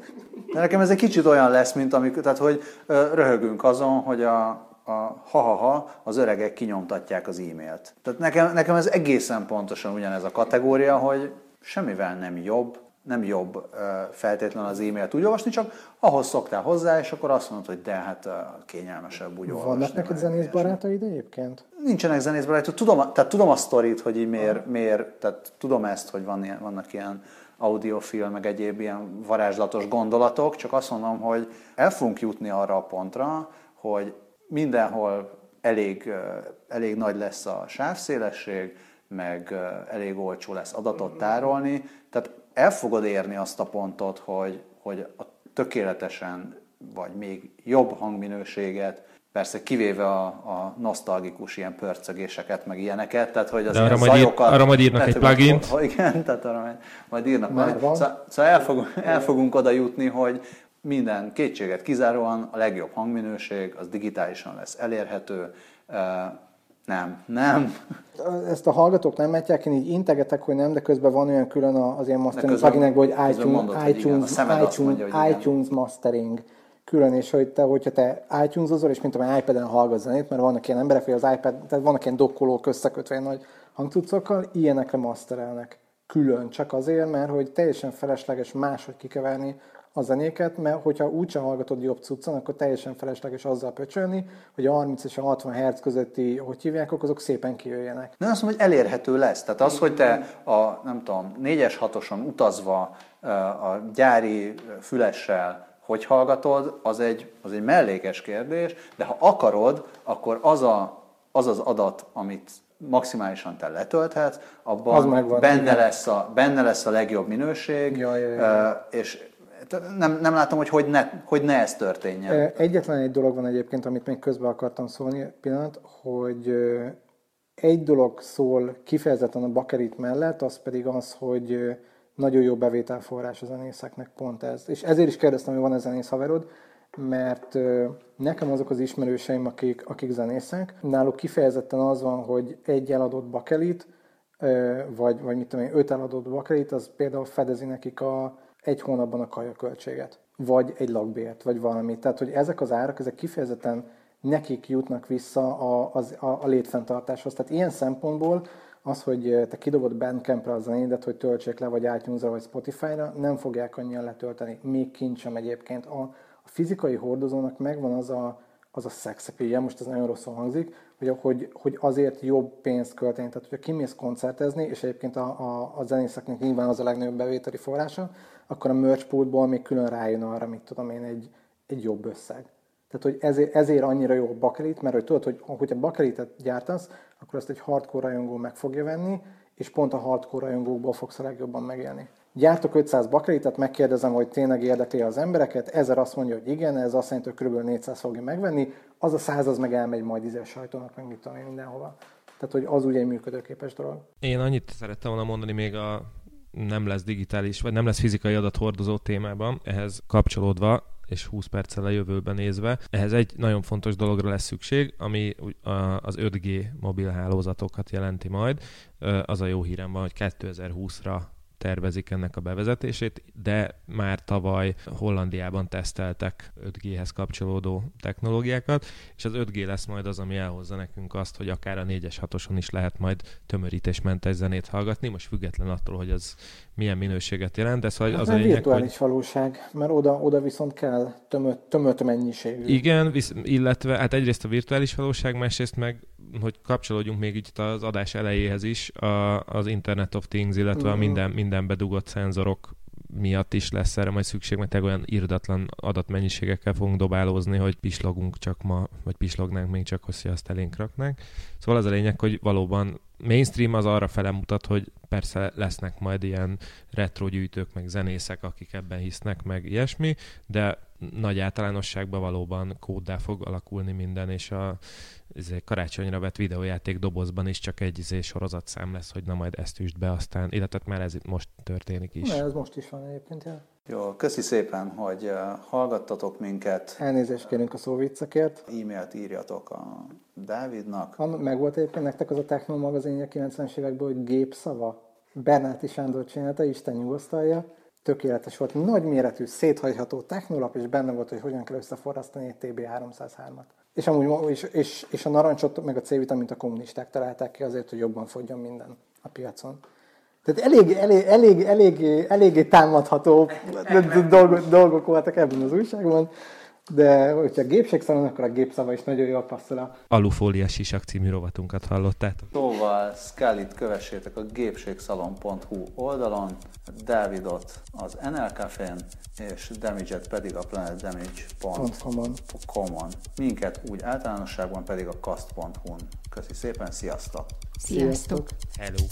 S1: De nekem ez egy kicsit olyan lesz, mint amikor, tehát hogy röhögünk azon, hogy a, a ha-ha-ha az öregek kinyomtatják az e-mailt. Tehát nekem, nekem ez egészen pontosan ugyanez a kategória, hogy semmivel nem jobb, nem jobb feltétlenül az e-mailt úgy olvasni, csak ahhoz szoktál hozzá, és akkor azt mondod, hogy de hát kényelmesebb úgy olvasni.
S3: Vannak neked zenész barátaid egyébként?
S1: Nincsenek zenész barátok. Tudom, tehát tudom a sztorit, hogy így miért, miért, tehát tudom ezt, hogy van vannak ilyen audiofilm, meg egyéb ilyen varázslatos gondolatok, csak azt mondom, hogy el fogunk jutni arra a pontra, hogy mindenhol elég, elég nagy lesz a sávszélesség, meg elég olcsó lesz adatot tárolni, tehát el fogod érni azt a pontot, hogy, hogy a tökéletesen vagy még jobb hangminőséget, persze kivéve a, a nosztalgikus ilyen pörcögéseket, meg ilyeneket, tehát hogy az
S4: De
S1: ilyen
S4: arra majd ír-
S1: zajokat...
S4: arra majd írnak egy
S1: hogy- Igen, tehát arra majd, majd írnak.
S3: Már
S1: Majd.
S3: van.
S1: Szóval, szóval el, fogunk, el fogunk oda jutni, hogy minden kétséget kizáróan a legjobb hangminőség, az digitálisan lesz elérhető. Nem, nem.
S3: Ezt a hallgatók nem látják, én így integetek, hogy nem, de közben van olyan külön a- az ilyen mastering pluginekben, hogy iTunes,
S1: mondod, hogy igen,
S3: iTunes, iTunes,
S1: mondja, hogy
S3: iTunes mastering külön, és hogy te, hogyha te iTunes-ozol, és mint tudom, iPad-en hallgatsz zenét, mert vannak ilyen emberek, hogy az iPad, tehát vannak ilyen dokkolók összekötve ilyen nagy hangcuccokkal, ilyenekre masterelnek külön, csak azért, mert hogy teljesen felesleges máshogy kikeverni a zenéket, mert hogyha úgyse hallgatod jobb cuccon, akkor teljesen felesleges azzal pöcsölni, hogy a 30 és a 60 Hz közötti, hogy hívják, azok szépen kijöjjenek.
S1: Nem azt mondom, hogy elérhető lesz. Tehát az, hogy te a, nem tudom, 4-es, 6-oson utazva a gyári fülessel hogy hallgatod, az egy, az egy mellékes kérdés, de ha akarod, akkor az, a, az az adat, amit maximálisan te letölthetsz,
S3: Az
S1: abban
S3: megvan,
S1: benne
S3: igen.
S1: lesz, a, benne lesz a legjobb minőség,
S3: Ja, ja, ja.
S1: és nem, nem látom, hogy hogy ne, hogy ne ez történjen.
S3: Egyetlen egy dolog van egyébként, amit még közben akartam szólni, pillanat, hogy egy dolog szól kifejezetten a bakerit mellett, az pedig az, hogy nagyon jó bevételforrás a zenészeknek pont ez. És ezért is kérdeztem, hogy van-e zenész haverod, mert nekem azok az ismerőseim, akik, akik zenészek, náluk kifejezetten az van, hogy egy eladott bakelit, vagy, vagy mit tudom én, öt eladott bakelit, az például fedezi nekik a, egy hónapban a kajaköltséget, vagy egy lakbért, vagy valami. Tehát, hogy ezek az árak, ezek kifejezetten nekik jutnak vissza a, a, a létfenntartáshoz. Tehát ilyen szempontból az, hogy te kidobod Bandcampra a zenédet, hogy töltsék le, vagy itunes vagy Spotify-ra, nem fogják annyian letölteni. Még kincsem egyébként. A, a fizikai hordozónak megvan az a, az a szexepéje, most ez nagyon rosszul hangzik, hogy, hogy, hogy azért jobb pénzt költeni. Tehát, hogyha kimész koncertezni, és egyébként a, a, a zenészeknek nyilván az a legnagyobb bevételi forrása, akkor a merch pooltból még külön rájön arra, mit tudom én, egy, egy jobb összeg. Tehát, hogy ezért, ezért annyira jó a bakelit, mert hogy tudod, hogy hogyha bakelitet gyártasz, akkor azt egy hardcore rajongó meg fogja venni, és pont a hardcore rajongókból fogsz a legjobban megélni. Gyártok 500 bakelitet, megkérdezem, hogy tényleg érdekli az embereket, ezer azt mondja, hogy igen, ez azt jelenti, hogy kb. 400 fogja megvenni, az a száz az meg elmegy majd izes sajtónak, meg mit tudom én mindenhova. Tehát, hogy az ugye egy működőképes dolog.
S4: Én annyit szerettem volna mondani még a nem lesz digitális, vagy nem lesz fizikai adathordozó témában, ehhez kapcsolódva, és 20 perccel a jövőben nézve. Ehhez egy nagyon fontos dologra lesz szükség, ami az 5G mobil hálózatokat jelenti majd. Az a jó hírem van, hogy 2020-ra tervezik ennek a bevezetését, de már tavaly Hollandiában teszteltek 5G-hez kapcsolódó technológiákat, és az 5G lesz majd az, ami elhozza nekünk azt, hogy akár a 4-es 6-oson is lehet majd tömörítésmentes zenét hallgatni, most független attól, hogy az milyen minőséget jelent. Ez
S3: hát az a lényeg, virtuális hogy... valóság, mert oda, oda viszont kell tömött, tömött mennyiségű.
S4: Igen, visz, illetve hát egyrészt a virtuális valóság, másrészt meg hogy kapcsolódjunk még itt az adás elejéhez is, a, az Internet of Things, illetve a mhm. minden, minden bedugott szenzorok miatt is lesz erre majd szükség, mert olyan irdatlan adatmennyiségekkel fogunk dobálózni, hogy pislogunk csak ma, vagy pislognánk még csak, hogy azt elénk raknánk. Szóval az a lényeg, hogy valóban mainstream az arra fele mutat, hogy persze lesznek majd ilyen retro gyűjtők, meg zenészek, akik ebben hisznek, meg ilyesmi, de nagy általánosságban valóban kóddá fog alakulni minden, és a izé, karácsonyra vett videójáték dobozban is csak egy izé, sorozatszám lesz, hogy na majd ezt üst be aztán, illetve már ez most történik is.
S3: Na, ez most is van egyébként, ja.
S1: Jó, köszi szépen, hogy hallgattatok minket.
S3: Elnézést kérünk a szóviccekért.
S1: E-mailt írjatok a Dávidnak.
S3: Van, meg volt egyébként nektek az a Techno magazinja 90-es évekből, hogy gépszava. Bernáti Sándor csinálta, Isten nyugosztalja. Tökéletes volt, nagy méretű, széthagyható technolap, és benne volt, hogy hogyan kell összeforrasztani egy TB303-at. És, amúgy, és, és, és a narancsot, meg a C-vitamint a kommunisták találták ki azért, hogy jobban fogjon minden a piacon. Tehát elég, elég, elég, elég, eléggé támadható dolgok, dolgok voltak ebben az újságban. De hogyha gépségszalon, akkor a gépszava is nagyon jól passzol a...
S4: Alufóliás sisak című rovatunkat hallottátok.
S1: Szóval Skellit kövessétek a gépségszalon.hu oldalon, Dávidot az NL Cafén, és Damage-et pedig a planetdamage.com-on. Minket úgy általánosságban pedig a cast.hu-n. Köszi szépen, sziasztok!
S2: Sziasztok!
S4: Hello!